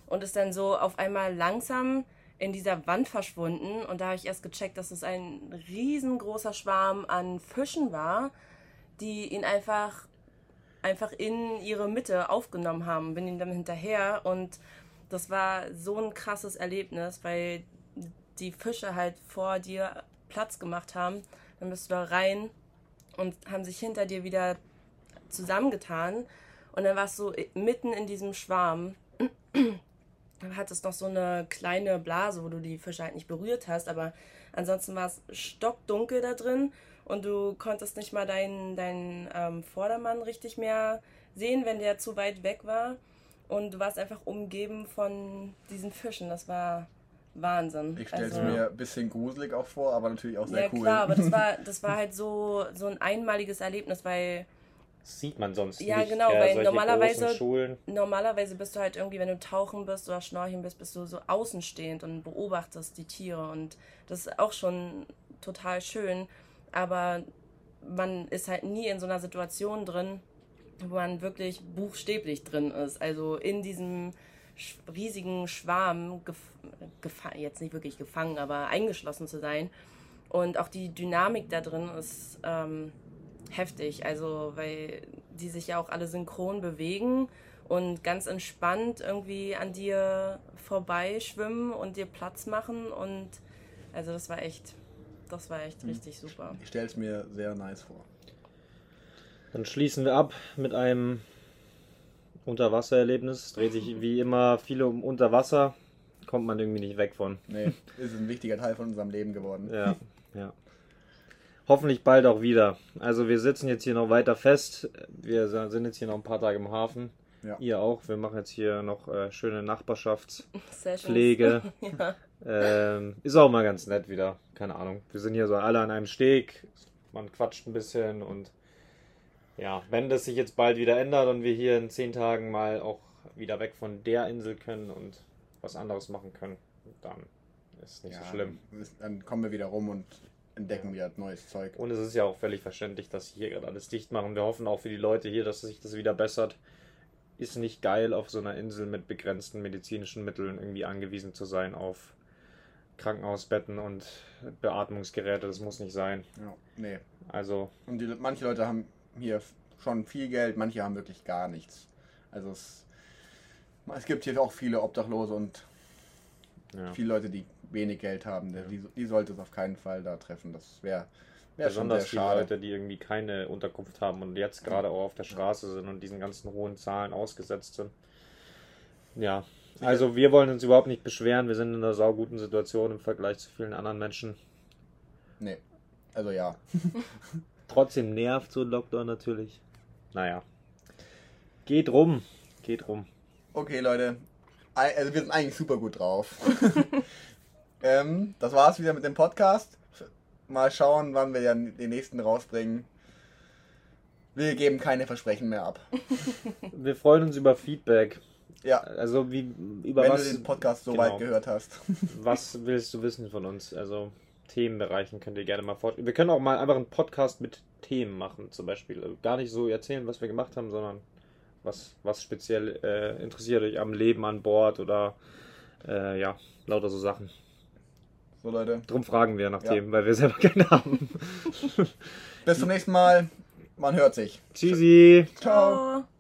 Und ist dann so auf einmal langsam in dieser Wand verschwunden. Und da habe ich erst gecheckt, dass es ein riesengroßer Schwarm an Fischen war, die ihn einfach einfach in ihre Mitte aufgenommen haben, bin ihm dann hinterher und das war so ein krasses Erlebnis, weil die Fische halt vor dir Platz gemacht haben. Dann bist du da rein und haben sich hinter dir wieder zusammengetan und dann warst du mitten in diesem Schwarm. Dann hattest noch so eine kleine Blase, wo du die Fische halt nicht berührt hast, aber ansonsten war es stockdunkel da drin und du konntest nicht mal deinen, deinen ähm, Vordermann richtig mehr sehen, wenn der zu weit weg war. Und du warst einfach umgeben von diesen Fischen. Das war Wahnsinn. Ich stelle es Also- mir ein bisschen gruselig auch vor, aber natürlich auch sehr ja, cool. klar, aber das war, das war halt so, so ein einmaliges Erlebnis, weil sieht man sonst Ja, nicht. genau, gell? weil Solche normalerweise-. Normalerweise bist du halt irgendwie, wenn du tauchen bist oder schnorcheln bist, bist du so außenstehend und beobachtest die Tiere und das ist auch schon total schön, aber man ist halt nie in so einer Situation drin, wo man wirklich buchstäblich drin ist. Also in diesem riesigen Schwarm, jetzt nicht wirklich gefangen, aber eingeschlossen zu sein. Und auch die Dynamik da drin ist ähm, heftig, also weil die sich ja auch alle synchron bewegen und ganz entspannt irgendwie an dir vorbeischwimmen und dir Platz machen und also das war echt, das war echt richtig super. Ich stelle es mir sehr nice vor. Dann schließen wir ab mit einem Unterwassererlebnis. Es dreht sich wie immer viel um Unterwasser. Kommt man irgendwie nicht weg von. Nee, ist ein wichtiger Teil von unserem Leben geworden. Ja, ja. Hoffentlich bald auch wieder. Also wir sitzen jetzt hier noch weiter fest. Wir sind jetzt hier noch ein paar Tage im Hafen. Ja. Ihr auch. Wir machen jetzt hier noch äh, schöne Nachbarschaftspflege. Ja. Ähm, ist auch mal ganz nett wieder. Keine Ahnung. Wir sind hier so alle an einem Steg. Man quatscht ein bisschen und ja, wenn das sich jetzt bald wieder ändert und wir hier in zehn Tagen mal auch wieder weg von der Insel können und was anderes machen können, dann ist es nicht so schlimm. Dann kommen wir wieder rum und entdecken wieder neues Zeug. Und es ist ja auch völlig verständlich, dass sie hier gerade alles dicht machen. Wir hoffen auch für die Leute hier, dass sich das wieder bessert. Ist nicht geil, auf so einer Insel mit begrenzten medizinischen Mitteln irgendwie angewiesen zu sein auf Krankenhausbetten und Beatmungsgeräte. Das muss nicht sein. Ja, nee. Also, Und die, manche Leute haben hier schon viel Geld, manche haben wirklich gar nichts. Also es, es gibt hier auch viele Obdachlose und ja. viele Leute, die wenig Geld haben. Die, die sollte es auf keinen Fall da treffen. Das wäre wär Besonders schade. Leute, die irgendwie keine Unterkunft haben und jetzt gerade auch auf der Straße sind und diesen ganzen hohen Zahlen ausgesetzt sind. Ja, also wir wollen uns überhaupt nicht beschweren. Wir sind in einer sauguten Situation im Vergleich zu vielen anderen Menschen. Nee. Also ja. Trotzdem nervt so ein Lockdown natürlich. Naja. Geht rum. Geht rum. Okay, Leute. Also wir sind eigentlich super gut drauf. ähm, das war's wieder mit dem Podcast. Mal schauen, wann wir dann den nächsten rausbringen. Wir geben keine Versprechen mehr ab. Wir freuen uns über Feedback. Ja, Also wie über wenn was, du den Podcast so genau. weit gehört hast. was willst du wissen von uns? Also Themenbereichen könnt ihr gerne mal vorstellen. Wir können auch mal einfach einen Podcast mit Themen machen, zum Beispiel. Also gar nicht so erzählen, was wir gemacht haben, sondern was, was speziell äh, interessiert euch am Leben an Bord oder äh, ja, lauter so Sachen. So Leute, Drum fragen wir nach Ja. Themen, weil wir selber keine haben. bis zum nächsten Mal. Man hört sich. Tschüssi! Ciao. Ciao.